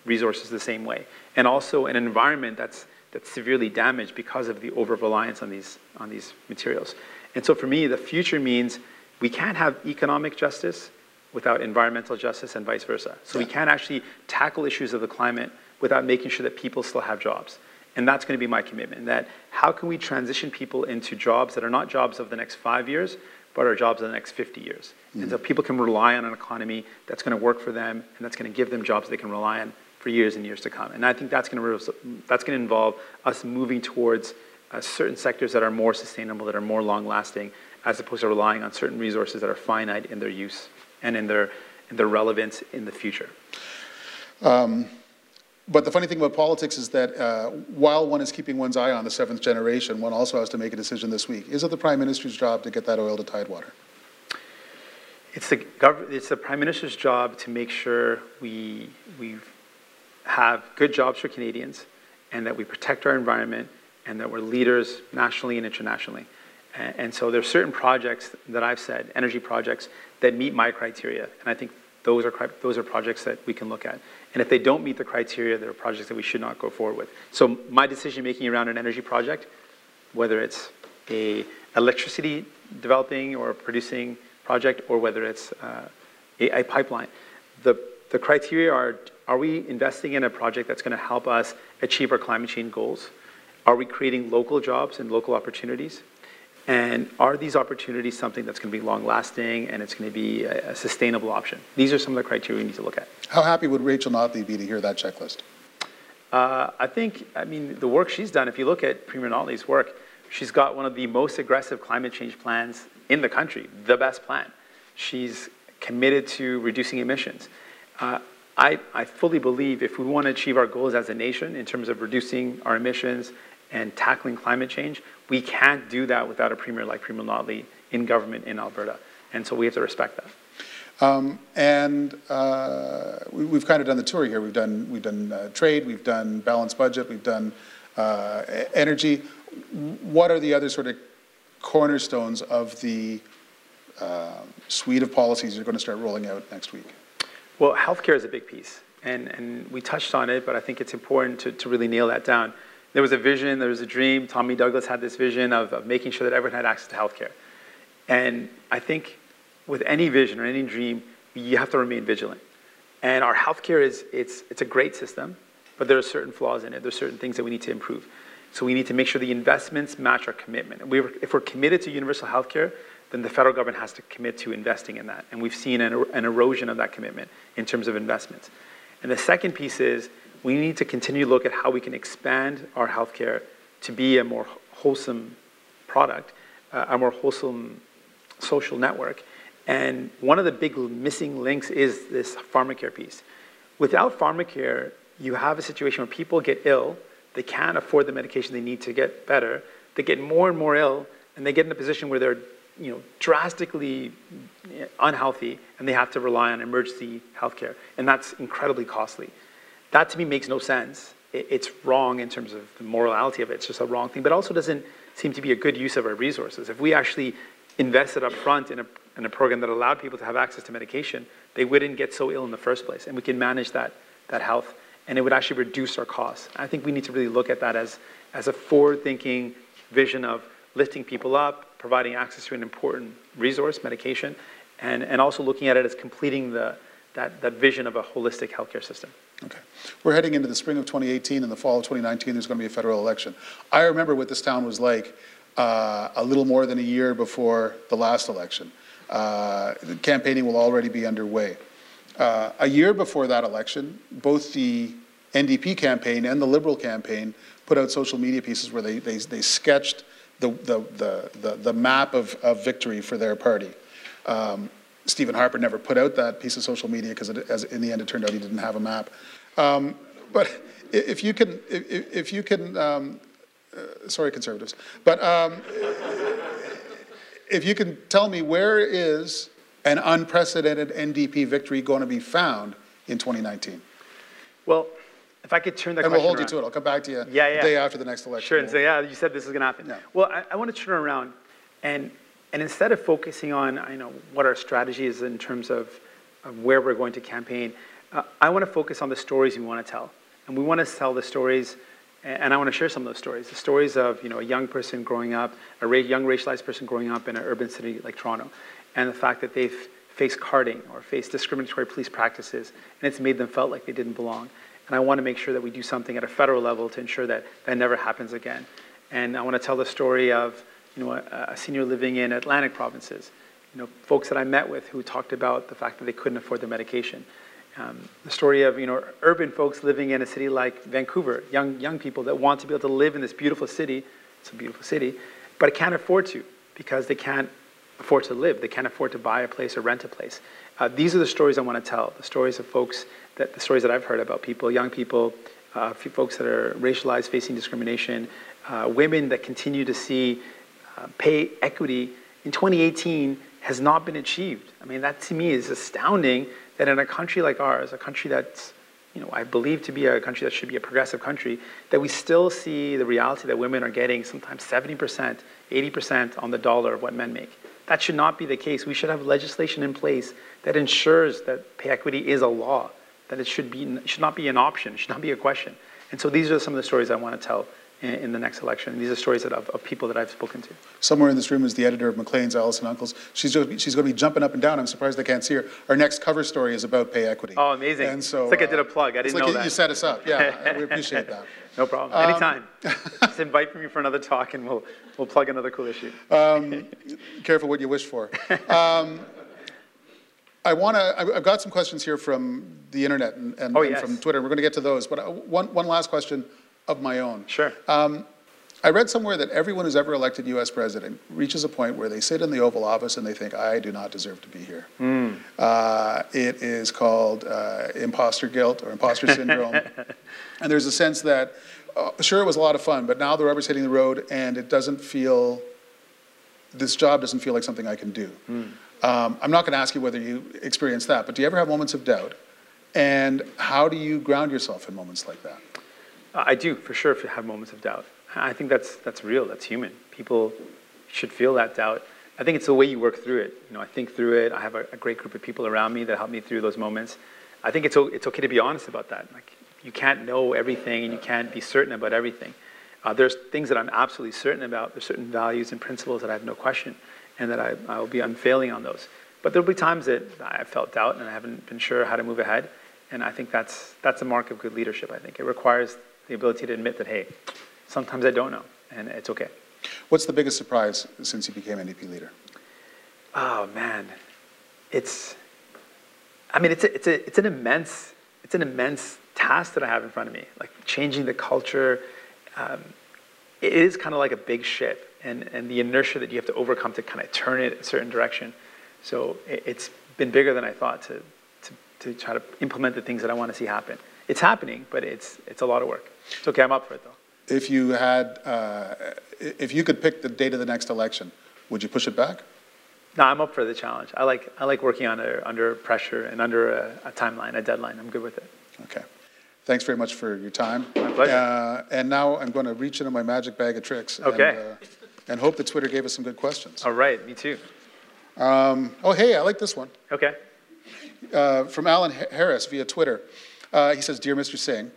S2: resources the same way. And also an environment that's, that's severely damaged because of the over reliance on these, on these materials. And so for me, the future means we can't have economic justice without environmental justice and vice versa. So we can't actually tackle issues of the climate without making sure that people still have jobs. And that's going to be my commitment, that how can we transition people into jobs that are not jobs of the next five years, but are jobs of the next 50 years. And so people can rely on an economy that's going to work for them and that's going to give them jobs they can rely on for years and years to come. And I think that's going to, that's going to involve us moving towards uh, certain sectors that are more sustainable, that are more long-lasting, as opposed to relying on certain resources that are finite in their use and in their, in their relevance in the future.
S1: But the funny thing about politics is that uh, while one is keeping one's eye on the seventh generation, one also has to make a decision this week. Is it the Prime Minister's job to get that oil to Tidewater?
S2: It's the, it's the Prime Minister's job to make sure we, we have good jobs for Canadians and that we protect our environment and that we're leaders nationally and internationally. And, and so there's certain projects that I've said, energy projects, that meet my criteria. And I think those are, those are projects that we can look at. And if they don't meet the criteria, they're projects that we should not go forward with. So my decision-making around an energy project, whether it's a electricity developing or producing project, or whether it's uh, a, a pipeline, the, the criteria are, are we investing in a project that's going to help us achieve our climate change goals? Are we creating local jobs and local opportunities? And are these opportunities something that's going to be long-lasting and it's going to be a, a sustainable option? These are some of the criteria we need to look at.
S1: How happy would Rachel Notley be to hear that checklist?
S2: Uh, I think, I mean, the work she's done, if you look at Premier Notley's work, she's got one of the most aggressive climate change plans in the country, the best plan. She's committed to reducing emissions. Uh, I, I fully believe if we want to achieve our goals as a nation in terms of reducing our emissions and tackling climate change, we can't do that without a premier like Premier Notley in government in Alberta. And so we have to respect that.
S1: Um, and uh, we, we've kind of done the tour here. We've done we've done uh, trade, we've done balanced budget, we've done uh, energy. What are the other sort of cornerstones of the uh, suite of policies you're going to start rolling out next week?
S2: Well, healthcare is a big piece, and, and we touched on it, but I think it's important to, to really nail that down. There was a vision, there was a dream. Tommy Douglas had this vision of, of making sure that everyone had access to healthcare. And I think with any vision or any dream, you have to remain vigilant. And our healthcare is it's, it's a great system, but there are certain flaws in it. There's certain things that we need to improve. So we need to make sure the investments match our commitment. And we were, if we're committed to universal healthcare, then the federal government has to commit to investing in that. And we've seen an, an erosion of that commitment in terms of investments. And the second piece is we need to continue to look at how we can expand our healthcare to be a more wholesome product, uh, a more wholesome social network. And one of the big missing links is this pharmacare piece. Without pharmacare, you have a situation where people get ill, they can't afford the medication they need to get better, they get more and more ill, and they get in a position where they're you know, drastically unhealthy, and they have to rely on emergency healthcare, and that's incredibly costly. That to me makes no sense. It- It's wrong in terms of the morality of it. It's just a wrong thing, but also doesn't seem to be a good use of our resources. If we actually invested up front in a, in a program that allowed people to have access to medication, they wouldn't get so ill in the first place, and we can manage that, that health, and it would actually reduce our costs. I think we need to really look at that as, as a forward-thinking vision of lifting people up, providing access to an important resource, medication, and, and also looking at it as completing the, that, that vision of a holistic healthcare system.
S1: Okay. We're heading into the spring of 2018 and the fall of 2019, there's going to be a federal election. I remember what this town was like uh, a little more than a year before the last election. Uh, the Campaigning will already be underway. Uh, A year before that election, both the NDP campaign and the Liberal campaign put out social media pieces where they, they, they sketched the, the, the, the- map of, of victory for their party. Um, Stephen Harper never put out that piece of social media because in the end, it turned out he didn't have a map. Um, But if you can, if, if- you can, um, uh, sorry, conservatives, but um, if you can tell me where is an unprecedented NDP victory going to be found in 2019?
S2: Well, if I could turn that
S1: And we'll hold you to it. I'll come back to you
S2: Yeah,
S1: the
S2: yeah.
S1: day after the next election.
S2: Sure, and say, yeah, you said this is going to happen.
S1: Yeah.
S2: Well, I, I want to turn around and, and instead of focusing on, I know, what our strategy is in terms of, of where we're going to campaign, uh, I want to focus on the stories we want to tell. And we want to tell the stories, and I want to share some of those stories. The stories of, you know, a young person growing up, a ra- young racialized person growing up in an urban city like Toronto, and the fact that they've faced carding or faced discriminatory police practices, and it's made them felt like they didn't belong. And I want to make sure that we do something at a federal level to ensure that that never happens again. And I want to tell the story of you know, a, a senior living in Atlantic provinces, you know, folks that I met with who talked about the fact that they couldn't afford their medication. Um, the story of you know urban folks living in a city like Vancouver, young young people that want to be able to live in this beautiful city. It's a beautiful city, but can't afford to because they can't afford to live. They can't afford to buy a place or rent a place. Uh, these are the stories I want to tell. The stories of folks that the stories that I've heard about people, young people, uh, folks that are racialized, facing discrimination, uh, women that continue to see uh, pay equity in 2018 has not been achieved. I mean, that to me is astounding that in a country like ours, a country that's, you know, I believe to be a country that should be a progressive country, that we still see the reality that women are getting sometimes 70%, 80% on the dollar of what men make. That should not be the case. We should have legislation in place that ensures that pay equity is a law, that it should, be, should not be an option, should not be a question. And so these are some of the stories I want to tell in, the next election. These are stories that of, of people that I've spoken to.
S1: Somewhere in this room is the editor of Maclean's, Alison Uncles. She's, she's going to be jumping up and down. I'm surprised I can't see her. Our next cover story is about pay equity.
S2: Oh, amazing.
S1: And so,
S2: it's like I
S1: uh,
S2: did a plug. I didn't
S1: like
S2: know
S1: you,
S2: that.
S1: You set us up. Yeah, (laughs) we appreciate that.
S2: no problem.
S1: Um,
S2: Anytime. Just invite me for another talk and we'll, we'll plug another cool issue.
S1: Um, careful what you wish for. Um, (laughs) I want to, I've got some questions here from the internet and, and,
S2: Oh,
S1: and from Twitter. We're going to get to those, but uh, one, one last question of my own.
S2: Sure.
S1: Um, I read somewhere that everyone who's ever elected US president reaches a point where they sit in the Oval Office and they think, I do not deserve to be here.
S2: Hmm.
S1: Uh, it is called uh, imposter guilt or imposter syndrome. (laughs) and there's a sense that, uh, sure, it was a lot of fun, but now the rubber's hitting the road and it doesn't feel, this job doesn't feel like something I can do. Um, I'm not going to ask you whether you experience that, but do you ever have moments of doubt? And how do you ground yourself in moments like that?
S2: I do, for sure, if you have moments of doubt. I think that's, that's real, that's human. People should feel that doubt. I think it's the way you work through it. You know, I think through it. I have a, a great group of people around me that help me through those moments. I think it's, it's okay to be honest about that. Like, you can't know everything and you can't be certain about everything. Uh, there's things that I'm absolutely certain about. There's certain values and principles that I have no question, and that I, I will be unfailing on those. But there'll be times that I've felt doubt and I haven't been sure how to move ahead. And I think that's, that's a mark of good leadership, I think. It requires the ability to admit that, hey, sometimes I don't know, and it's okay.
S1: What's the biggest surprise since you became NDP leader?
S2: Oh man, it's. I mean, it's a, it's a, it's an immense it's an immense task that I have in front of me. Like changing the culture, um, it is kind of like a big ship, and and the inertia that you have to overcome to kind of turn it a certain direction. So it, it's been bigger than I thought to, to to try to implement the things that I want to see happen. It's happening, but it's it's a lot of work. It's okay. I'm up for it though.
S1: If you had, uh, if you could pick the date of the next election, would you push it back?
S2: No, I'm up for the challenge. I like I like working under under pressure and under a, a timeline, a deadline. I'm good with it.
S1: Okay. Thanks very much for your time.
S2: My pleasure.
S1: Uh, and now I'm going to reach into my magic bag of tricks.
S2: Okay.
S1: And, uh, and hope that Twitter gave us some good questions.
S2: All right, me too.
S1: Um, oh, hey, I like this one.
S2: Okay.
S1: Uh, from Alan Ha- Harris via Twitter. Uh, he says, Dear Mr. Singh,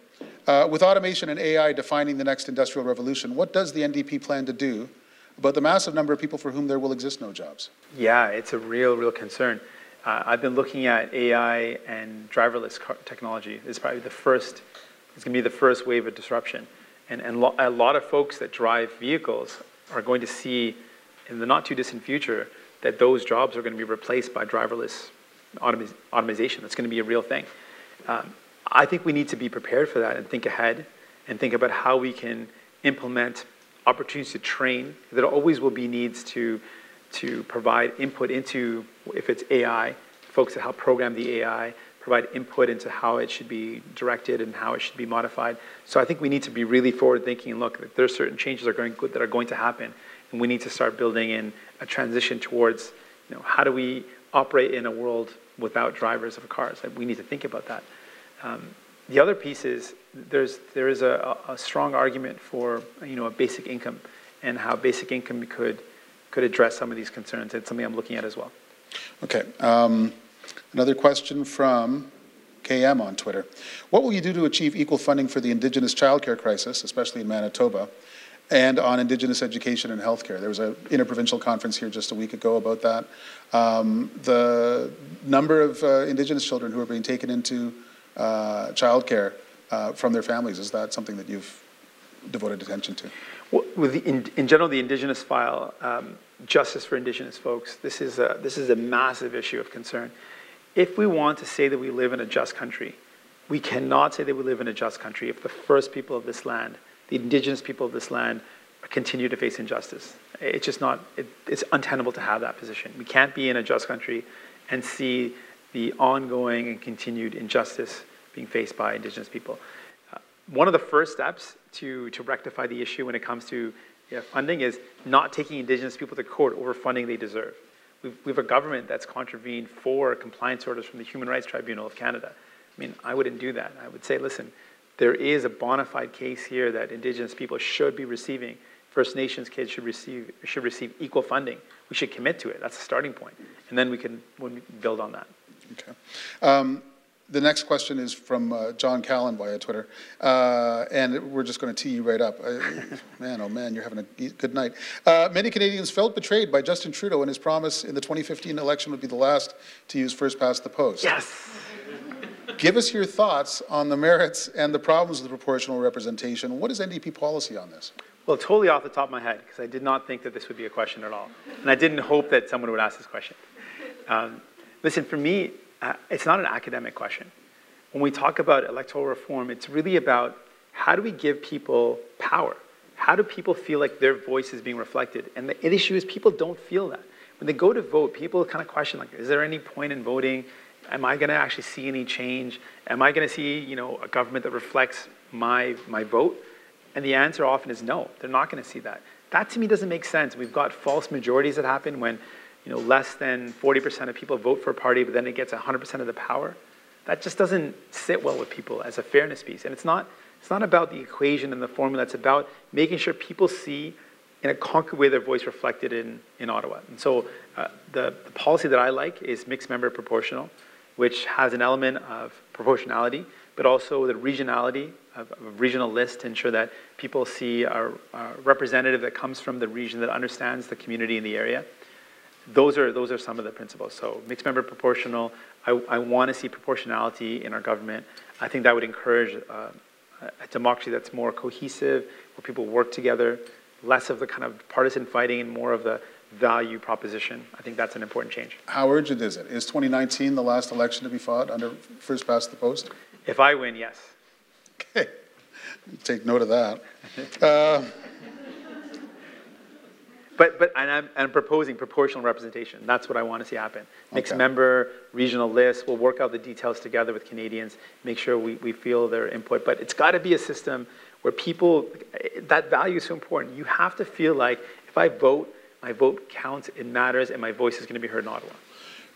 S1: uh, with automation and AI defining the next industrial revolution, what does the NDP plan to do about the massive number of people for whom there will exist no jobs?
S2: Yeah, it's a real, real concern. Uh, I've been looking at AI and driverless car technology. It's probably the first. It's going to be the first wave of disruption, and and lo- a lot of folks that drive vehicles are going to see in the not too distant future that those jobs are going to be replaced by driverless automi- automation. That's going to be a real thing. Um, I think we need to be prepared for that and think ahead and think about how we can implement opportunities to train. There always will be needs to, to provide input into, if it's AI, folks that help program the AI, provide input into how it should be directed and how it should be modified. So I think we need to be really forward thinking and look, that are certain changes are going, that are going to happen, and we need to start building in a transition towards, you know, how do we operate in a world without drivers of cars? Like, we need to think about that. Um, the other piece is there's there is a, a strong argument for you know a basic income and how basic income could could address some of these concerns. It's something I'm looking at as well.
S1: Okay. Um, another question from KM on Twitter. What will you do to achieve equal funding for the Indigenous childcare crisis, especially in Manitoba? and on Indigenous education and healthcare. There was an interprovincial conference here just a week ago about that. Um, the number of uh, Indigenous children who are being taken into uh, childcare uh, from their families, is that something that you've devoted attention to?
S2: Well, the, in, in general, the Indigenous file, um, justice for Indigenous folks, this is, a, this is a massive issue of concern. If we want to say that we live in a just country, we cannot say that we live in a just country if the first people of this land the indigenous people of this land continue to face injustice. It's just not, it, it's untenable to have that position. We can't be in a just country and see the ongoing and continued injustice being faced by indigenous people. Uh, one of the first steps to, to rectify the issue when it comes to funding is not taking indigenous people to court over funding they deserve. We've, we have a government that's contravened four compliance orders from the Human Rights Tribunal of Canada. I mean, I wouldn't do that. I would say, listen, there is a bona fide case here that Indigenous people should be receiving. First Nations kids should receive, should receive equal funding. We should commit to it. That's the starting point. And then we can build on that.
S1: Okay. Um, the next question is from uh, John Callan via Twitter, uh, and we're just going to tee you right up. Uh, (laughs) man, oh man, you're having a good night. Uh, many Canadians felt betrayed by Justin Trudeau and his promise in the 2015 election would be the last to use first past the post.
S2: Yes. (laughs)
S1: Give us your thoughts on the merits and the problems of the proportional representation. What is NDP policy on this?
S2: Well, totally off the top of my head, because I did not think that this would be a question at all. And I didn't hope that someone would ask this question. Um, listen, for me, uh, it's not an academic question. When we talk about electoral reform, it's really about how do we give people power? How do people feel like their voice is being reflected? And the issue is people don't feel that. When they go to vote, people kind of question, like, is there any point in voting? am I going to actually see any change? Am I going to see, you know, a government that reflects my, my vote? And the answer often is no, they're not going to see that. That to me doesn't make sense. We've got false majorities that happen when, you know, less than 40% of people vote for a party, but then it gets 100% of the power. That just doesn't sit well with people as a fairness piece. And it's not, it's not about the equation and the formula. It's about making sure people see in a concrete way their voice reflected in, in Ottawa. And so uh, the, the policy that I like is mixed member proportional which has an element of proportionality, but also the regionality of a regional list to ensure that people see a, a, representative that comes from the region that understands the community in the area. Those are, those are some of the principles. So mixed member proportional, I, I want to see proportionality in our government. I think that would encourage uh, a democracy that's more cohesive, where people work together, less of the kind of partisan fighting and more of the value proposition. I think that's an important change.
S1: How urgent is it? Is 2019 the last election to be fought under first past the post?
S2: If I win, yes.
S1: Okay, take note of that. Uh, (laughs)
S2: but but and I'm, I'm, proposing proportional representation. That's what I want to see happen. Mixed okay. member, regional list. We'll work out the details together with Canadians. Make sure we, we feel their input. But it's got to be a system where people that value is so important. You have to feel like if I vote my vote counts, it matters, and my voice is going to be heard in Ottawa.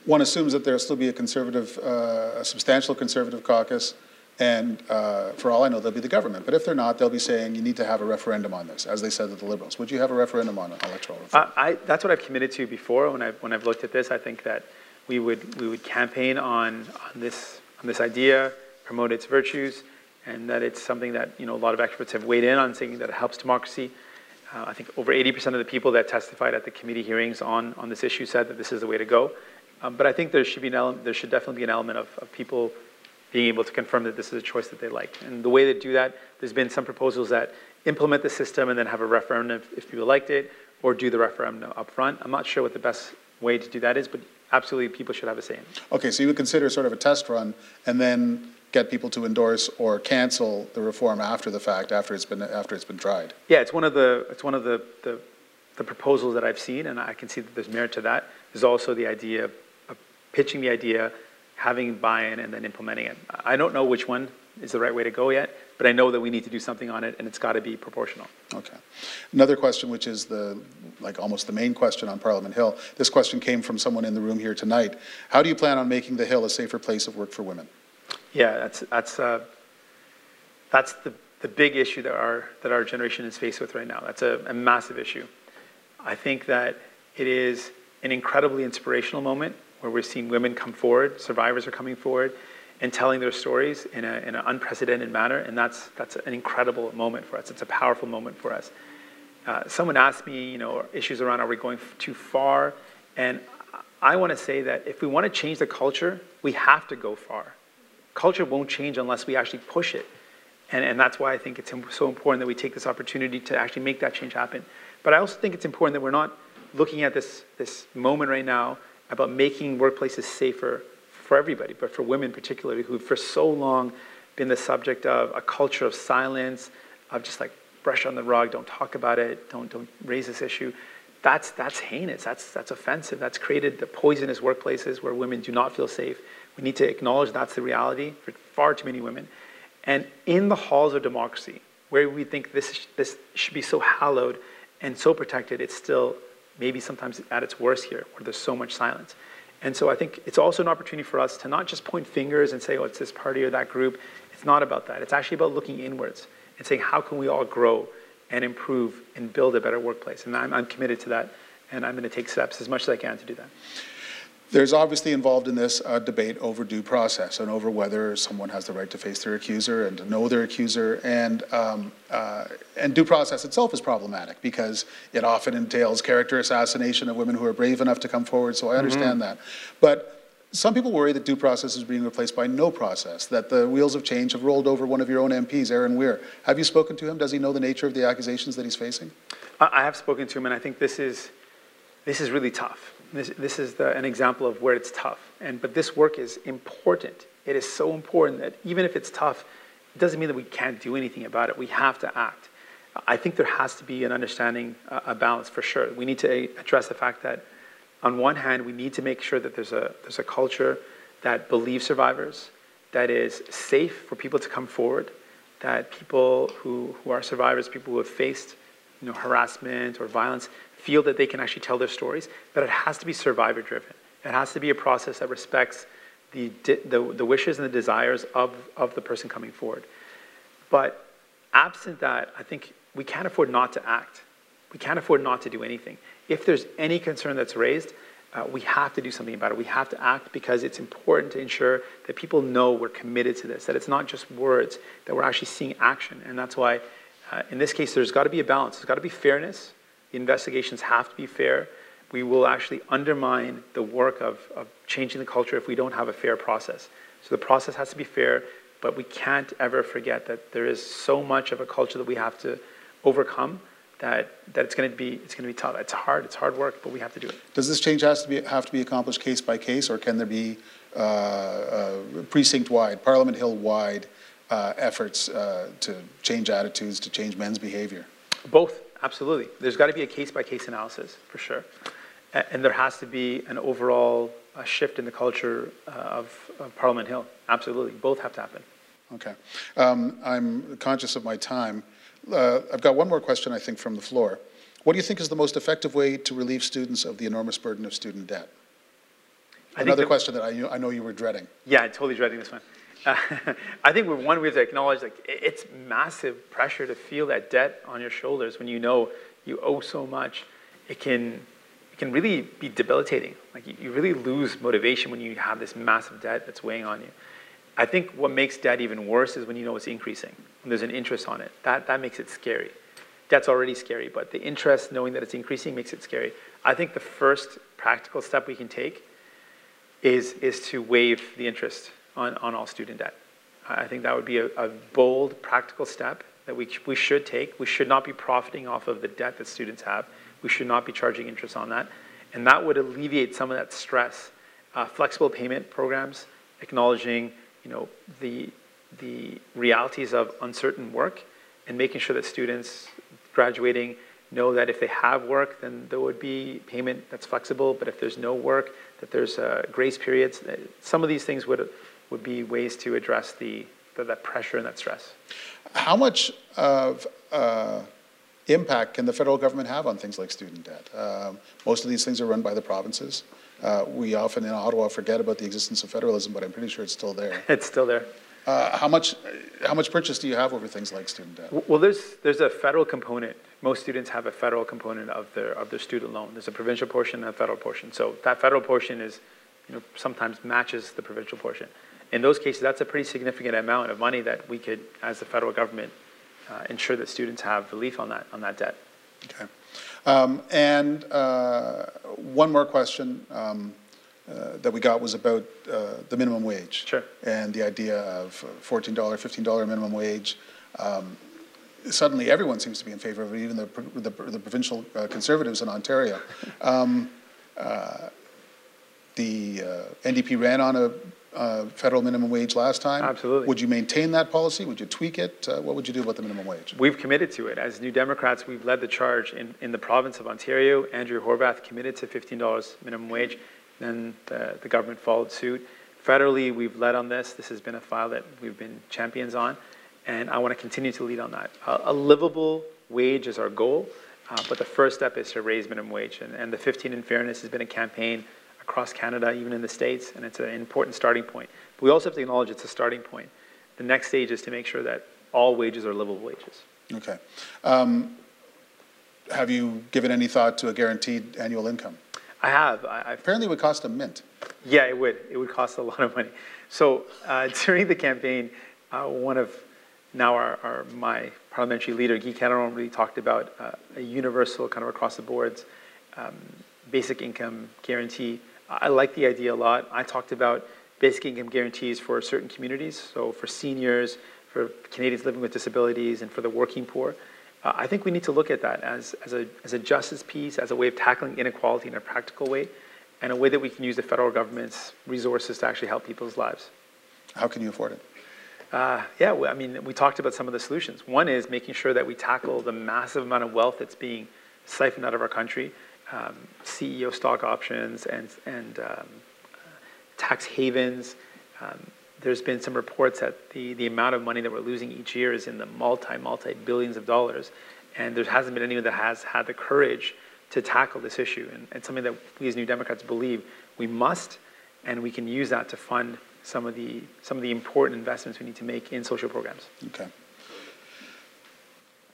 S1: One assumes that there'll still be a conservative, uh, a substantial conservative caucus, and uh, for all I know, they'll be the government. But if they're not, they'll be saying you need to have a referendum on this, as they said to the Liberals. Would you have a referendum on electoral reform?
S2: I, that's what I've committed to before. When I've, when I've looked at this, I think that we would, we would campaign on, on, this, on this idea, promote its virtues, and that it's something that you know, a lot of experts have weighed in on, saying that it helps democracy. Uh, I think over 80% of the people that testified at the committee hearings on, on this issue said that this is the way to go. Um, but I think there should be an element, there should definitely be an element of, of people being able to confirm that this is a choice that they like. And the way they do that, there's been some proposals that implement the system and then have a referendum if, if people liked it, or do the referendum up front. I'm not sure what the best way to do that is, but absolutely people should have a say in it.
S1: Okay, so you would consider sort of a test run and then get people to endorse or cancel the reform after the fact, after it's been after it's been tried.
S2: Yeah, it's one of the it's one of the, the, the proposals that I've seen, and I can see that there's merit to that. There's also the idea of, of pitching the idea, having buy-in, and then implementing it. I don't know which one is the right way to go yet, but I know that we need to do something on it, and it's got to be proportional.
S1: Okay. Another question, which is the like almost the main question on Parliament Hill. This question came from someone in the room here tonight. How do you plan on making the Hill a safer place of work for women?
S2: Yeah, that's, that's, uh, that's the, the big issue that our, that our generation is faced with right now. That's a, a massive issue. I think that it is an incredibly inspirational moment where we're seeing women come forward, survivors are coming forward, and telling their stories in, a, in an unprecedented manner, and that's, that's an incredible moment for us. It's a powerful moment for us. uh, someone asked me, you know, issues around are we going too far? And I want to say that if we want to change the culture, we have to go far. Culture won't change unless we actually push it. And, and that's why I think it's so important that we take this opportunity to actually make that change happen. But I also think it's important that we're not looking at this, this moment right now about making workplaces safer for everybody, but for women particularly, who for so long been the subject of a culture of silence, of just like brush on the rug, don't talk about it, don't, don't raise this issue. That's, that's heinous, that's, that's offensive. That's created the poisonous workplaces where women do not feel safe. We need to acknowledge that's the reality for far too many women. And in the halls of democracy, where we think this, this should be so hallowed and so protected, it's still maybe sometimes at its worst here, where there's so much silence. And so I think it's also an opportunity for us to not just point fingers and say, oh, it's this party or that group. It's not about that. It's actually about looking inwards and saying, how can we all grow and improve and build a better workplace? And I'm, I'm committed to that, and I'm going to take steps as much as I can to do that.
S1: There's obviously involved in this a debate over due process and over whether someone has the right to face their accuser and to know their accuser. And, um, uh, and due process itself is problematic because it often entails character assassination of women who are brave enough to come forward. So I understand that. But some people worry that due process is being replaced by no process, that the wheels of change have rolled over one of your own MPs, Erin Weir. Have you spoken to him? Does he know the nature of the accusations that he's facing?
S2: I I have spoken to him, and I think this is, this is really tough. This, this is the, an example of where it's tough. And, but this work is important. It is so important that even if it's tough, it doesn't mean that we can't do anything about it. We have to act. I think there has to be an understanding, uh, a balance for sure. We need to address the fact that, on one hand, we need to make sure that there's a, there's a culture that believes survivors, that is safe for people to come forward, that people who, who are survivors, people who have faced you know, harassment or violence, feel that they can actually tell their stories, but it has to be survivor driven. It has to be a process that respects the, the, the wishes and the desires of, of the person coming forward. But absent that, I think we can't afford not to act. We can't afford not to do anything. If there's any concern that's raised, uh, we have to do something about it. We have to act because it's important to ensure that people know we're committed to this, that it's not just words, that we're actually seeing action. And that's why, uh, in this case, there's got to be a balance. There's got to be fairness. Investigations have to be fair. We will actually undermine the work of, of changing the culture if we don't have a fair process. So the process has to be fair, but we can't ever forget that there is so much of a culture that we have to overcome that, that it's going to be it's going to be tough. It's hard. It's hard work, but we have to do it.
S1: Does this change has to be, have to be accomplished case by case, or can there be uh, uh, precinct-wide, Parliament Hill-wide uh, efforts uh, to change attitudes, to change men's behavior?
S2: Both, absolutely. There's got to be a case by case analysis for sure, and there has to be an overall uh, shift in the culture uh, of, of Parliament Hill. Absolutely, both have to happen.
S1: Okay. Um, I'm conscious of my time. Uh, I've got one more question, I think, from the floor. What do you think is the most effective way to relieve students of the enormous burden of student debt? Another
S2: that-
S1: question that I, I know you were dreading.
S2: Yeah, I'm totally dreading this one. Uh, (laughs) I think one we have to acknowledge like it's massive pressure to feel that debt on your shoulders when you know you owe so much. It can it can really be debilitating. Like you, you really lose motivation when you have this massive debt that's weighing on you. I think what makes debt even worse is when you know it's increasing, when there's an interest on it. That that makes it scary. Debt's already scary, but the interest, knowing that it's increasing, makes it scary. I think the first practical step we can take is, is to waive the interest on, on all student debt. I think that would be a, a bold, practical step that we, we should take. We should not be profiting off of the debt that students have. We should not be charging interest on that. And that would alleviate some of that stress. Uh, flexible payment programs, acknowledging you know, the, the realities of uncertain work and making sure that students graduating know that if they have work, then there would be payment that's flexible, but if there's no work, that there's uh, grace periods. Some of these things would, would be ways to address the, the, that pressure and that stress.
S1: How much of uh, impact can the federal government have on things like student debt? Um, most of these things are run by the provinces. Uh, we often in Ottawa forget about the existence of federalism, but I'm pretty sure it's still there. (laughs)
S2: It's still there.
S1: Uh, how much, how much purchase do you have over things like student debt?
S2: Well, there's, there's a federal component. Most students have a federal component of their, of their student loan. There's a provincial portion and a federal portion. So that federal portion is, you know, sometimes matches the provincial portion. In those cases, that's a pretty significant amount of money that we could, as the federal government, uh, ensure that students have relief on that, on that debt.
S1: Okay. Um, and uh, one more question um, uh, that we got was about uh, the minimum wage.
S2: Sure.
S1: And the idea of $14, $15 minimum wage. Um, suddenly, everyone seems to be in favor of it, even the, the, the provincial uh, conservatives in Ontario. Um, uh, the uh, NDP ran on a uh, federal minimum wage last time.
S2: Absolutely.
S1: Would you maintain that policy? Would you tweak it? Uh, what would you do about the minimum wage?
S2: We've committed to it. As New Democrats, we've led the charge in, in the province of Ontario. Andrea Horwath committed to $15 minimum wage. Then the, the government followed suit. Federally, we've led on this. This has been a file that we've been champions on, and I want to continue to lead on that. A, a livable wage is our goal, uh, but the first step is to raise minimum wage. And, and the 15 and Fairness has been a campaign across Canada, even in the States, and it's an important starting point. But we also have to acknowledge it's a starting point. The next stage is to make sure that all wages are livable wages.
S1: Okay. Um, have you given any thought to a guaranteed annual income?
S2: I have. I,
S1: Apparently, it would cost a mint.
S2: yeah, it would. It would cost a lot of money. So uh, (laughs) during the campaign, uh, one of now our, our, my parliamentary leader, Guy Caron, really talked about uh, a universal kind of across the boards um, basic income guarantee. I like the idea a lot. I talked about basic income guarantees for certain communities, so for seniors, for Canadians living with disabilities, and for the working poor. Uh, I think we need to look at that as, as, a, as a justice piece, as a way of tackling inequality in a practical way, and a way that we can use the federal government's resources to actually help people's lives.
S1: How can you afford it?
S2: Uh, yeah, well, I mean, we talked about some of the solutions. One is making sure that we tackle the massive amount of wealth that's being siphoned out of our country, um, CEO stock options and, and um, tax havens. Um, there's been some reports that the, the amount of money that we're losing each year is in the multi, multi billions of dollars. And there hasn't been anyone that has had the courage to tackle this issue. And it's something that we as New Democrats believe we must, and we can use that to fund some of the, some of the important investments we need to make in social programs.
S1: Okay.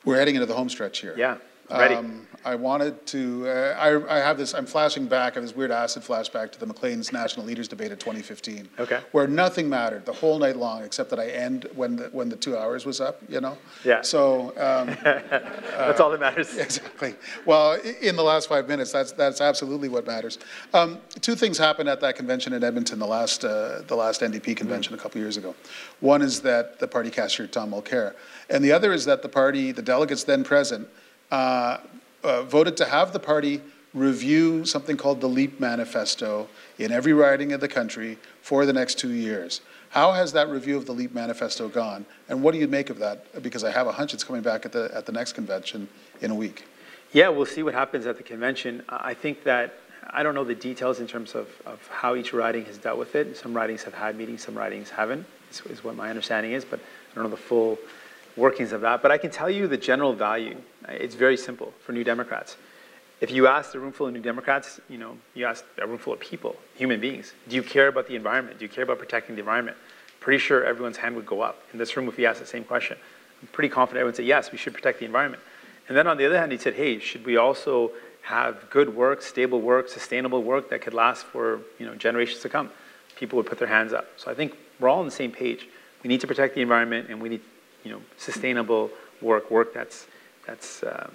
S1: We're heading into the home stretch here.
S2: Yeah. Ready.
S1: Um, I wanted to, uh, I, I have this, I'm flashing back, I have this weird acid flashback to the Maclean's National Leaders Debate of 2015.
S2: Okay.
S1: Where nothing mattered the whole night long, except that I end when the, when the two hours was up, you know?
S2: Yeah.
S1: So, um, (laughs)
S2: That's all that matters. (laughs)
S1: Exactly. Well, in the last five minutes, that's, that's absolutely what matters. Um, two things happened at that convention in Edmonton, the last, uh, the last NDP convention a couple years ago. One is that the party cashier Tom Mulcair, and the other is that the party, the delegates then present, uh, uh, voted to have the party review something called the LEAP Manifesto in every riding of the country for the next two years. How has that review of the LEAP Manifesto gone, and what do you make of that? Because I have a hunch it's coming back at the, at the next convention in a week.
S2: Yeah, we'll see what happens at the convention. I think that, I don't know the details in terms of, of how each riding has dealt with it. Some ridings have had meetings, some ridings haven't, is, is what my understanding is, but I don't know the full workings of that. But I can tell you the general value. It's very simple for New Democrats. If you ask a room full of New Democrats, you know, you ask a room full of people, human beings, do you care about the environment? Do you care about protecting the environment? Pretty sure everyone's hand would go up in this room if you asked the same question. I'm pretty confident everyone would say, yes, we should protect the environment. And then on the other hand, he said, hey, should we also have good work, stable work, sustainable work that could last for you know, generations to come? People would put their hands up. So I think we're all on the same page. We need to protect the environment and we need you know, sustainable work, work that's, that's um,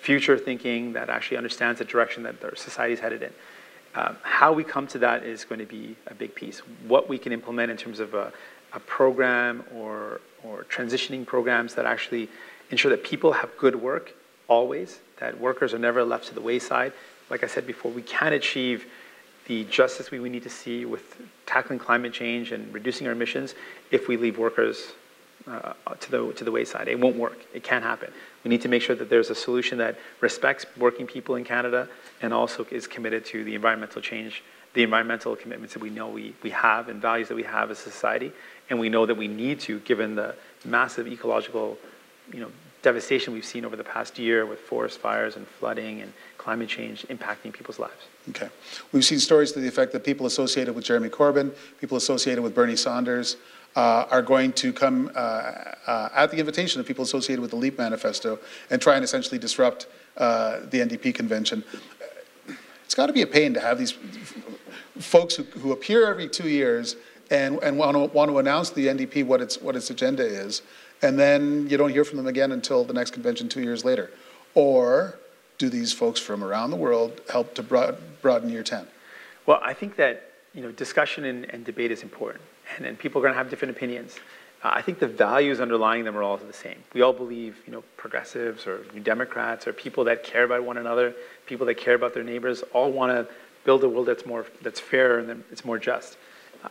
S2: future thinking, that actually understands the direction that our society is headed in. Um, how we come to that is going to be a big piece. What we can implement in terms of a, a program or, or transitioning programs that actually ensure that people have good work always, that workers are never left to the wayside. Like I said before, we can achieve the justice we, we need to see with tackling climate change and reducing our emissions if we leave workers uh, to, the, to the wayside. It won't work. It can't happen. We need to make sure that there's a solution that respects working people in Canada and also is committed to the environmental change, the environmental commitments that we know we, we have and values that we have as a society. And we know that we need to, given the massive ecological you know, devastation we've seen over the past year with forest fires and flooding and climate change impacting people's lives.
S1: Okay. We've seen stories to the effect that people associated with Jeremy Corbyn, people associated with Bernie Sanders, uh, are going to come uh, uh, at the invitation of people associated with the LEAP manifesto and try and essentially disrupt uh, the NDP convention. It's got to be a pain to have these folks who, who appear every two years and, and want, to, want to announce the NDP what its, what its agenda is, and then you don't hear from them again until the next convention two years later. Or do these folks from around the world help to broad- broaden your tent?
S2: Well, I think that, you know, discussion and, and debate is important, and, and people are going to have different opinions. Uh, I think the values underlying them are all the same. We all believe, you know, progressives or New Democrats or people that care about one another, people that care about their neighbors, all want to build a world that's more, that's fairer and it's more just.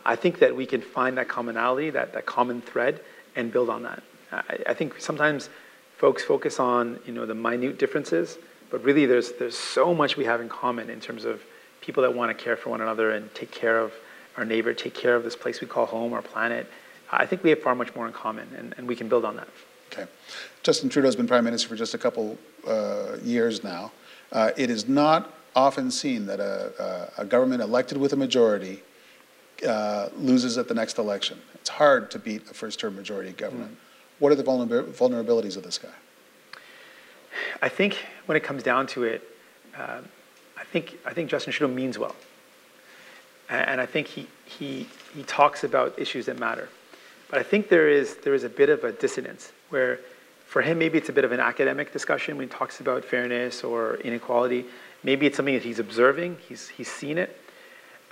S2: I think that we can find that commonality, that, that common thread, and build on that. I, I think sometimes folks focus on, you know, the minute differences, but really there's, there's so much we have in common in terms of people that want to care for one another and take care of our neighbor, take care of this place we call home, our planet. I think we have far much more in common, and, and we can build on that.
S1: Okay. Justin Trudeau's been prime minister for just a couple uh, years now. Uh, it is not often seen that a, a, government elected with a majority uh, loses at the next election. It's hard to beat a first-term majority government.
S2: Mm.
S1: What are the vulner- vulnerabilities of this guy?
S2: I think when it comes down to it, uh, I think I think Justin Trudeau means well, and, I think he he he talks about issues that matter. But I think there is there is a bit of a dissonance where, for him, maybe it's a bit of an academic discussion when he talks about fairness or inequality. Maybe it's something that he's observing, he's he's seen it.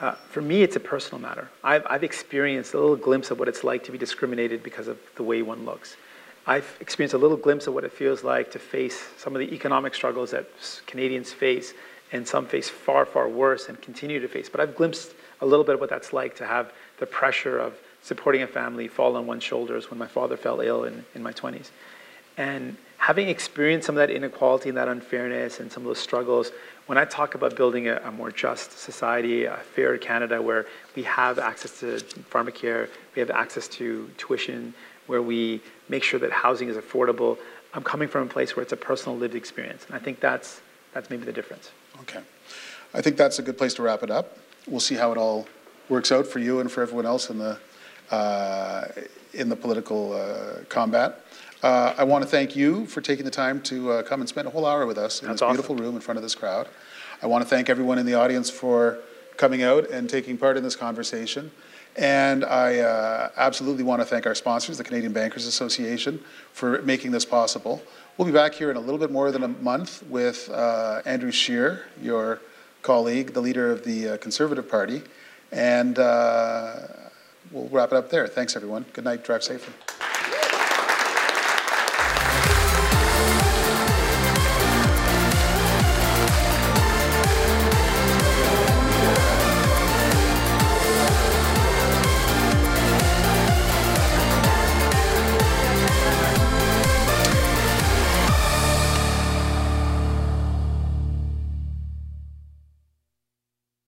S2: Uh, for me, it's a personal matter. I've, I've experienced a little glimpse of what it's like to be discriminated because of the way one looks. I've experienced a little glimpse of what it feels like to face some of the economic struggles that Canadians face, and some face far, far worse and continue to face. But I've glimpsed a little bit of what that's like to have the pressure of supporting a family fall on one's shoulders when my father fell ill in, in my 20s. And having experienced some of that inequality and that unfairness and some of those struggles, when I talk about building a, a more just society, a fairer Canada where we have access to pharmacare, we have access to tuition, where we make sure that housing is affordable, I'm coming from a place where it's a personal lived experience. And I think that's, that's maybe the difference.
S1: Okay. I think that's a good place to wrap it up. We'll see how it all works out for you and for everyone else in the, uh, in the political uh, combat. Uh, I want to thank you for taking the time to uh, come and spend a whole hour with us in
S2: That's
S1: this
S2: awesome.
S1: beautiful room in front of this crowd. I want to thank everyone in the audience for coming out and taking part in this conversation. And I uh, absolutely want to thank our sponsors, the Canadian Bankers Association, for making this possible. We'll be back here in a little bit more than a month with uh, Andrew Scheer, your colleague, the leader of the uh, Conservative Party. And uh, we'll wrap it up there. Thanks, everyone. Good night. Drive safely.